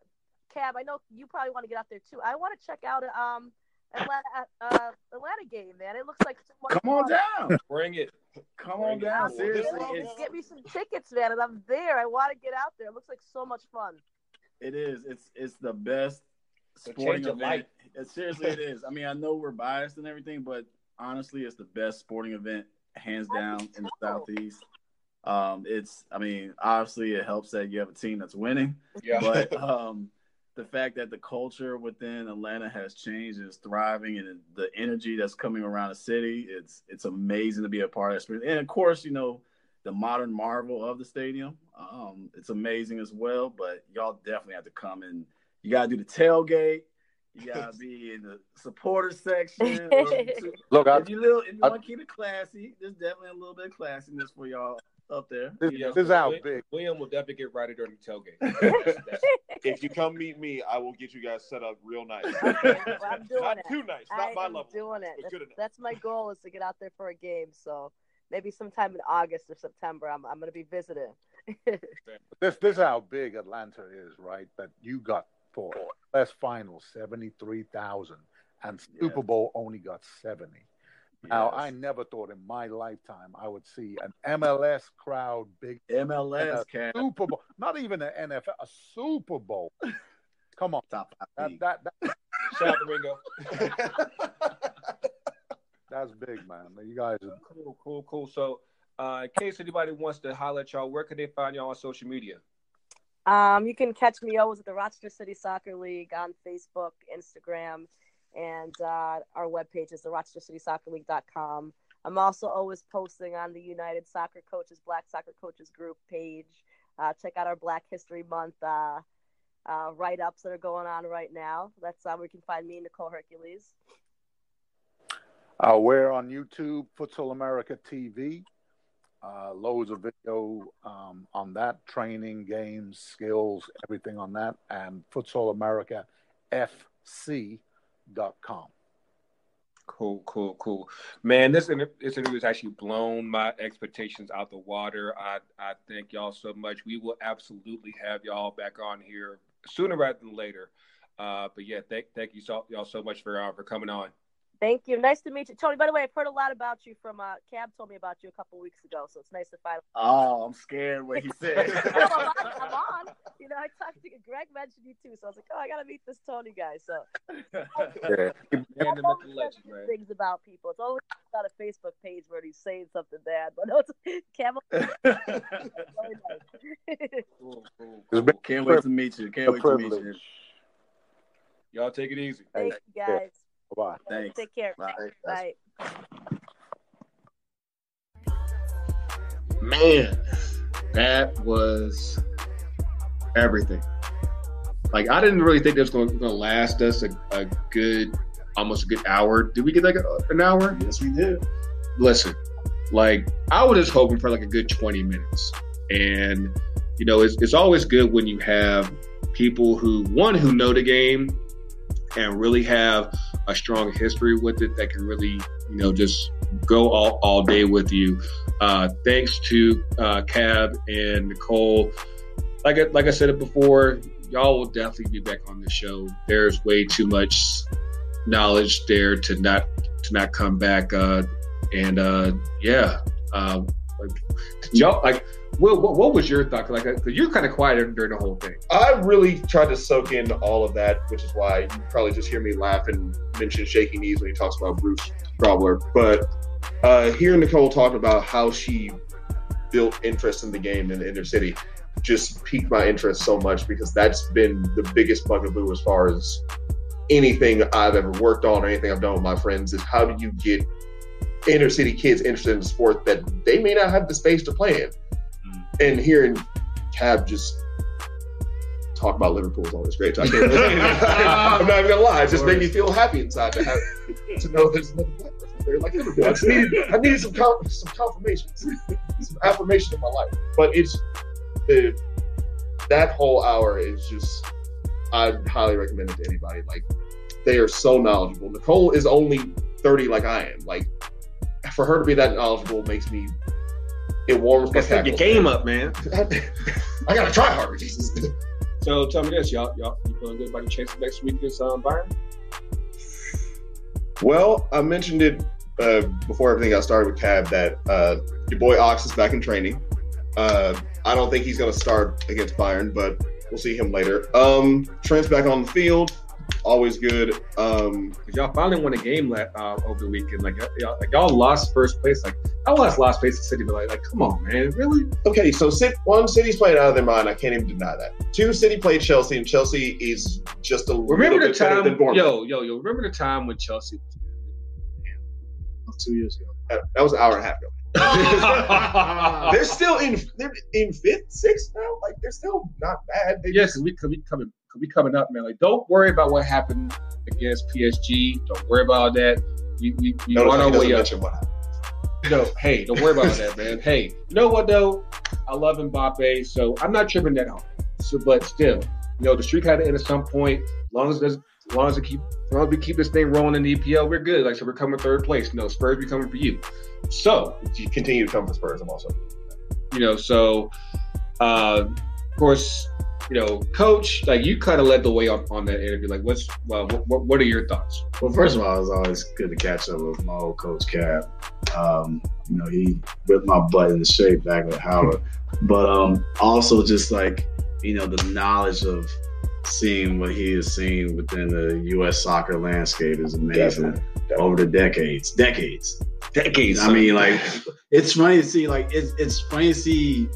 cab i know you probably want to get out there too i want to check out um, Atlanta, uh, Atlanta game, man. It looks like so Come on fun. down. Bring it. Come on down. Seriously. Get me some tickets, man. And I'm there. I want to get out there. It looks like so much fun. It is. It's it's the best sporting event. Light. It, seriously, it is. I mean, I know we're biased and everything, but honestly, it's the best sporting event hands down in the southeast. Um, it's. I mean, obviously, it helps that you have a team that's winning. Yeah. But (laughs) um, the fact that the culture within Atlanta has changed and is thriving, and the energy that's coming around the city, it's it's amazing to be a part of that. And of course, you know, the modern marvel of the stadium, um, it's amazing as well. But y'all definitely have to come and you gotta do the tailgate. You gotta be in the supporter (laughs) section. Look, I, if you little, if you want to keep it classy, there's definitely a little bit of classiness for y'all. Up there. This, Yeah, this is how William- big. William will definitely get right during the tailgate. (laughs) That's- that's- (laughs) If you come meet me, I will get you guys set up real nice. Okay, (laughs) well, I'm doing not it. too nice, I not my am level. doing it. That's, that's my goal is to get out there for a game. So maybe sometime in August or September, I'm I'm gonna be visiting. This this is how big Atlanta is, right? That you got for last final seventy three thousand, and Super Bowl only got seventy. Now I never thought in my lifetime I would see an MLS crowd big MLS Cup Super Bowl, not even an NFL, a Super Bowl. Come on, top that that, that (laughs) Shout out to Ringo. (laughs) that's big, man. You guys, are, Cool, cool, cool. So, uh, in case anybody wants to holler at y'all, where can they find y'all on social media? Um, you can catch me always at the Rochester City Soccer League on Facebook, Instagram, and uh, our webpage is the Rochester City Soccer RochesterCitySoccerLeague.com. I'm also always posting on the United Soccer Coaches Black Soccer Coaches Group page. Uh, check out our Black History Month uh, uh, write ups that are going on right now. That's uh, where you can find me, Nicole Hercules. uh, we're on YouTube, Futsal America TV. Uh, loads of video um, on that, training, games, skills, everything on that, and Futsal America FC.com. Cool, cool, cool. Man, this this interview has actually blown my expectations out the water. I I thank y'all so much. We will absolutely have y'all back on here sooner rather than later. Uh, but yeah, thank thank you so y'all so much for uh, for coming on. Thank you. Nice to meet you. Tony, by the way, I've heard a lot about you from uh, Cab told me about you a couple weeks ago, so it's nice to finally. (laughs) Oh, I'm scared what he said. (laughs) No, I'm, on, I'm on. You know, I talked to Greg mentioned you too, so I was like, oh, I gotta meet this Tony guy. So (laughs) Yeah. Man, the I've always legend, said man. things about people. It's always about a Facebook page where he's saying something bad, but no, it's Cam. Cool, cool, cool. Can't wait to meet you. Can't a wait to meet you. Y'all take it easy. Thank you guys. Bye. Thanks. Take care. Bye. Bye. Man, that was everything. Like I didn't really think it was going to last us a, a good, almost a good hour. Did we get like a, an hour? Yes, we did. Listen, like I was just hoping for like a good twenty minutes, and you know it's it's always good when you have people who one who know the game and really have a strong history with it that can really you know just go all, all day with you. Uh, thanks to uh, Cab and Nicole. Like I, like I said it before, y'all will definitely be back on the show. There's way too much knowledge there to not to not come back. Uh, and uh, yeah, uh, like, y'all like. Will, what, what was your thought? Like, because you're kind of quiet during the whole thing. I really tried to soak in all of that, which is why you probably just hear me laugh and mention shaky knees when he talks about Bruce Grobbelaar. But uh, hearing Nicole talk about how she built interest in the game in the inner city just piqued my interest so much because that's been the biggest bugaboo as far as anything I've ever worked on or anything I've done with my friends is how do you get inner city kids interested in a sport that they may not have the space to play in. And hearing Cab just talk about Liverpool is always great. I (laughs) I'm not even gonna lie, it just made me feel happy inside to have to know there's another black person there like Liverpool. I needed I needed some com- some confirmation, some affirmation in my life. But it's the that whole hour is just I'd highly recommend it to anybody. Like they are so knowledgeable. Nicole is only 30 like I am. Like for her to be that knowledgeable makes me it warms my Step your game up, man. (laughs) I gotta try harder, Jesus. So tell me this, y'all, y'all, you feeling good about your chances next week against um, Bayern? Well, I mentioned it uh, before everything got started with Cab that uh, your boy Ox is back in training. Uh, I don't think he's going to start against Bayern, but we'll see him later. Um, Trent's back on the field, always good. Um, y'all finally won a game uh, over the weekend. Like y'all, like y'all lost first place. Like I lost last place to City, but like, like come on, man, really? okay, so one, City's playing out of their mind. I can't even deny that. Two, City played Chelsea, and Chelsea is just a Remember little the bit better time, than Bournemouth. yo, yo, yo. Remember the time when Chelsea was Two years ago. That, that was an hour and a half ago. (laughs) they're still in they're in fifth, sixth now. Like they're still not bad. They yes, we could be coming, be coming up, man. Like, don't worry about what happened against PSG. Don't worry about that. We we, we Notice on our way up. no, hey, don't worry about that, man. Hey, you know what though? I love Mbappe, so I'm not tripping that hard. So, but still, you know, the streak had to end at some point. As long as as long as, it keep, as long as we keep this thing rolling in the EPL, we're good. Like, so we're coming third place. You know, Spurs be coming for you. So, You continue to come for Spurs. I'm also. you know, so uh, of course, you know, coach, like you kind of led the way on, on that interview. Like, what's well, what, what are your thoughts? Well, first of all, it was always good to catch up with my old coach Cab. Um, you know, he whipped my butt into shape back with Howard. (laughs) But um, also just like, you know, the knowledge of seeing what he has seen within the U.S. soccer landscape is amazing Definitely. over the decades. Decades. Decades. I mean, like, it's funny to see, like, it's, it's funny to see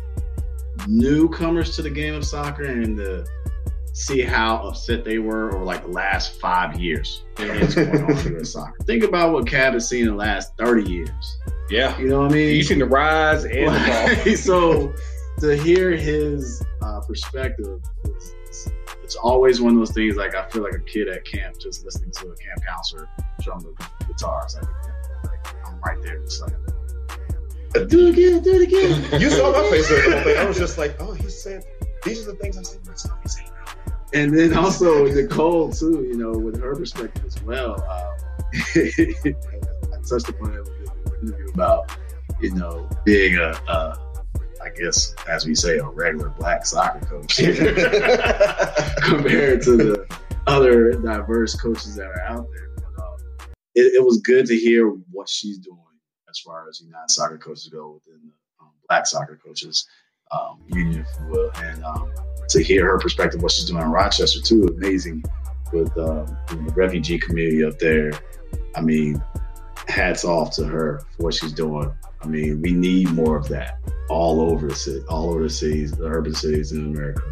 newcomers to the game of soccer and to see how upset they were over like the last five years. Going on (laughs) in soccer? Think about what Cab has seen in the last 30 years. yeah, You know what I mean? you seen the rise and the fall. (laughs) So to hear his uh, perspective, it's, it's, it's always one of those things. Like I feel like a kid at camp, just listening to a camp counselor strum the guitars. Like, like I'm right there, just like do it again, do it again. (laughs) You saw my face the whole thing. I was just like, oh, he said these are the things I said. That's not me saying. And then also Nicole too, you know, with her perspective as well. Um, (laughs) I touched upon it with the interview about, you know, being a, a, I guess, as we say, a regular black soccer coach (laughs) compared to the other diverse coaches that are out there. But, um, it, it was good to hear what she's doing as far as United soccer coaches go within the um, black soccer coaches um, union, if you will, and um, to hear her perspective, what she's doing in Rochester too, amazing with um, the refugee community up there. I mean, hats off to her for what she's doing. I mean, we need more of that all over the city, all over the cities, the urban cities in America.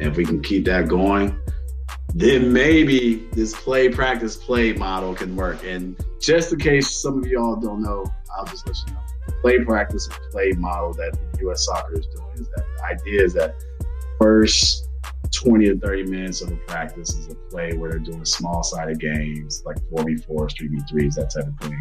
And if we can keep that going, then maybe this play, practice, play model can work. And just in case some of y'all don't know, I'll just let you know. The play, practice, play model that the U.S. soccer is doing is that the idea is that first 20 to 30 minutes of a practice is a play where they're doing small sided games like 4v4s, 3v3s, that type of thing.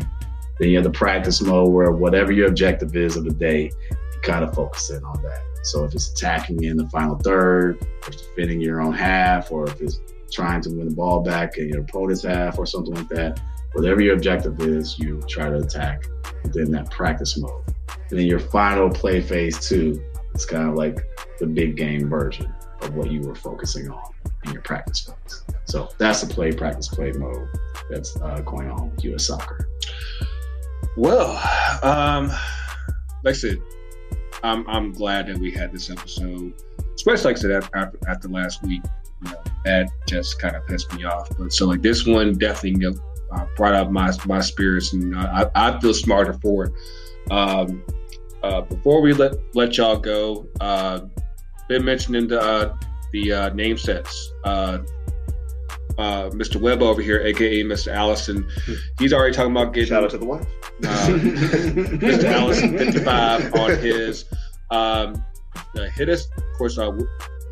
Then you have the practice mode where whatever your objective is of the day, you kind of focus in on that. So if it's attacking in the final third, or defending your own half, or if it's trying to win the ball back in your opponent's half or something like that, whatever your objective is, you try to attack within that practice mode. And then your final play phase two is kind of like the big game version of what you were focusing on in your practice phase. So that's the play, practice, play mode that's uh, going on with U.S. soccer. Well, um, like I said, I'm I'm glad that we had this episode, especially like I said after, after, after last week. You know, that just kind of pissed me off. But so like this one definitely uh, brought up my my spirits, and I, I feel smarter for it. Um, uh, before we let let y'all go, uh, been mentioning the uh, the uh, name sets. Uh, uh, Mr. Webb over here, aka Mr. Allison, he's already talking about getting Shout out to the wife. (laughs) uh, Mr. Allison 55 on his. Um, uh, hit us. Of course, uh,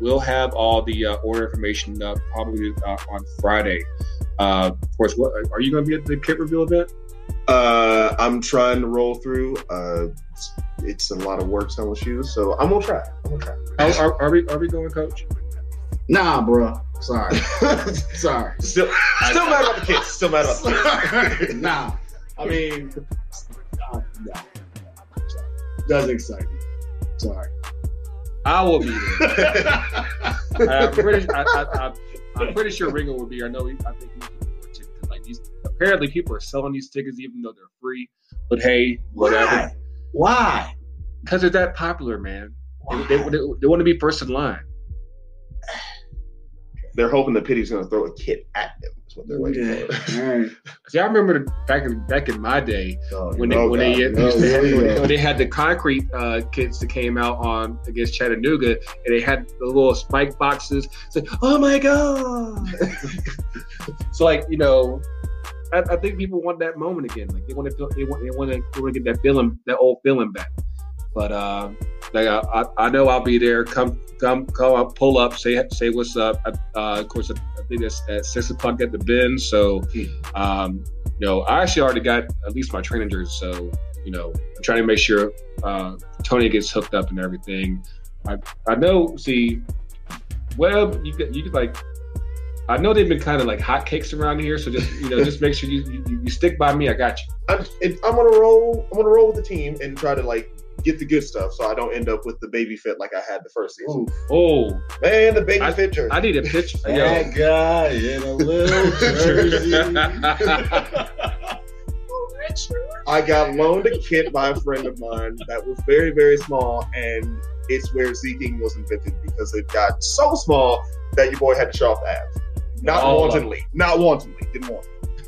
we'll have all the uh, order information uh, probably uh, on Friday. Uh, of course, what are you going to be at the kit reveal event? Uh, I'm trying to roll through. Uh, it's, it's a lot of work, some shoes, so I'm gonna try. I'm gonna Are, are, are we are we going, Coach? Nah, bro. Sorry. (laughs) Sorry. still, still mad about the kids. Still mad about the kids. nah. (laughs) I mean, uh, no. Doesn't excite me. Sorry. I will be there. (laughs) I'm pretty. I, I'm pretty sure Ringo will be. here. I know. He, I think he's looking for tickets. Like these, apparently, people are selling these tickets even though they're free. But hey, whatever. Why? Because they're that popular, man. They, Why? they, they, they want to be first in line. They're hoping that Pity's gonna throw a kit at them. Is what they're waiting Yeah. for. All (laughs) right. (laughs) See, I remember back in back in my day when they Oh, when they, God. used to have- Oh, when, yeah. when they had the concrete uh, kits that came out on against Chattanooga, and they had the little spike boxes. It's like, oh my god! (laughs) so like you know, I, I think people want that moment again. Like they want to feel they want they want to they want to get that feeling that old feeling back. But uh, like I, I, I know I'll be there. Come come come up, pull up, say say what's up. Uh, of course, I think it's at six o'clock at the bin. So um, you know, I actually already got at least my training jersey. So you know, I'm trying to make sure uh, Tony gets hooked up and everything. I I know. See, Webb, you get you could like. I know they've been kind of like hotcakes around here, so just you know, just make sure you, you, you stick by me. I got you. I'm, I'm gonna roll. I'm gonna roll with the team and try to like get the good stuff, so I don't end up with the baby fit like I had the first season. Oh, Man, the baby fit jersey. I need a picture. (laughs) Yo. That guy in a little (laughs) jersey. I got loaned a kit by a friend of mine that was very, very small, and it's where Zeking was invented because it got so small that your boy had to show off the abs. Not All of wantonly. Not wantonly. Didn't want.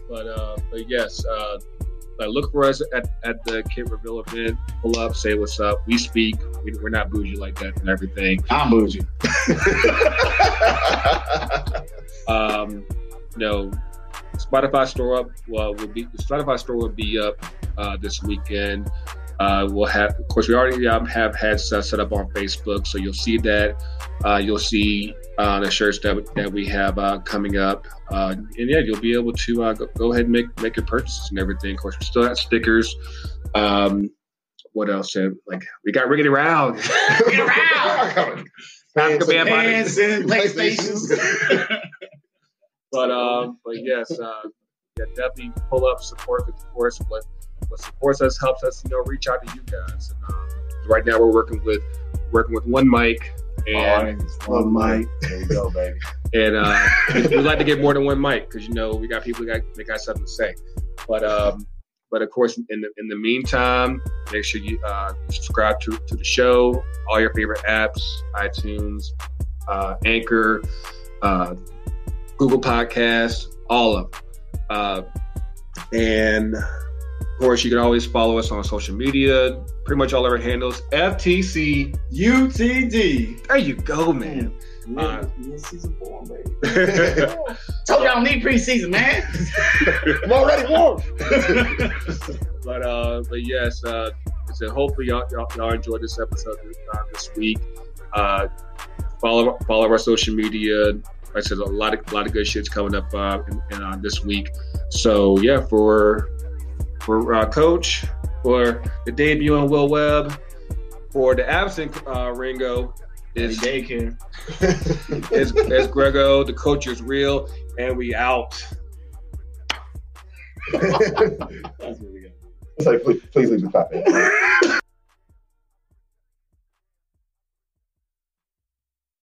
But uh, but yes, uh, like look for us at, at the Kit Reveal event. Pull up, say what's up. We speak. We, we're not bougie like that and everything. I'm bougie. (laughs) Um, you know, Shopify store up. Well, will be Shopify store will be up uh, this weekend. Uh, we'll have, of course, we already um, have had stuff set up on Facebook, so you'll see that. Uh, you'll see uh, the shirts that, that we have uh, coming up, uh, and yeah, you'll be able to uh, go, go ahead and make make your purchases and everything. Of course, we still have stickers. Um, what else? Like we got riggedy round. riggedy round. Time to be about it. Hands and PlayStations. (laughs) But um, but yes, uh, yeah, definitely pull up, support, of course. What what supports us helps us, you know, reach out to you guys. And um, right now, we're working with working with one mic, and One mic. There you go, baby. and uh, (laughs) we like to get more than one mic because you know we got people that got, that got something to say. But um, but of course, in the in the meantime, make sure you, uh, you subscribe to to the show, all your favorite apps, iTunes, uh, Anchor, uh, Google Podcasts, all of them. Uh, and of course, you can always follow us on social media. Pretty much all of our handles. FTC. UTD. There you go, man. Uh, season four, baby. (laughs) Told y'all need preseason, man. I'm already warm. (laughs) but uh, but yes, uh, so hopefully y'all, y'all, y'all enjoyed this episode uh, this week. Uh, follow follow our social media. Like I said, a lot of a lot of good shit's coming up uh, in, in, uh, this week. So yeah, for for uh, Coach, for the debut on Will Webb, for the absent uh, Ringo, is daycare. (laughs) is, is Grego. The coach is real, and we out. (laughs) That's what we got. Like, please, please leave the top in.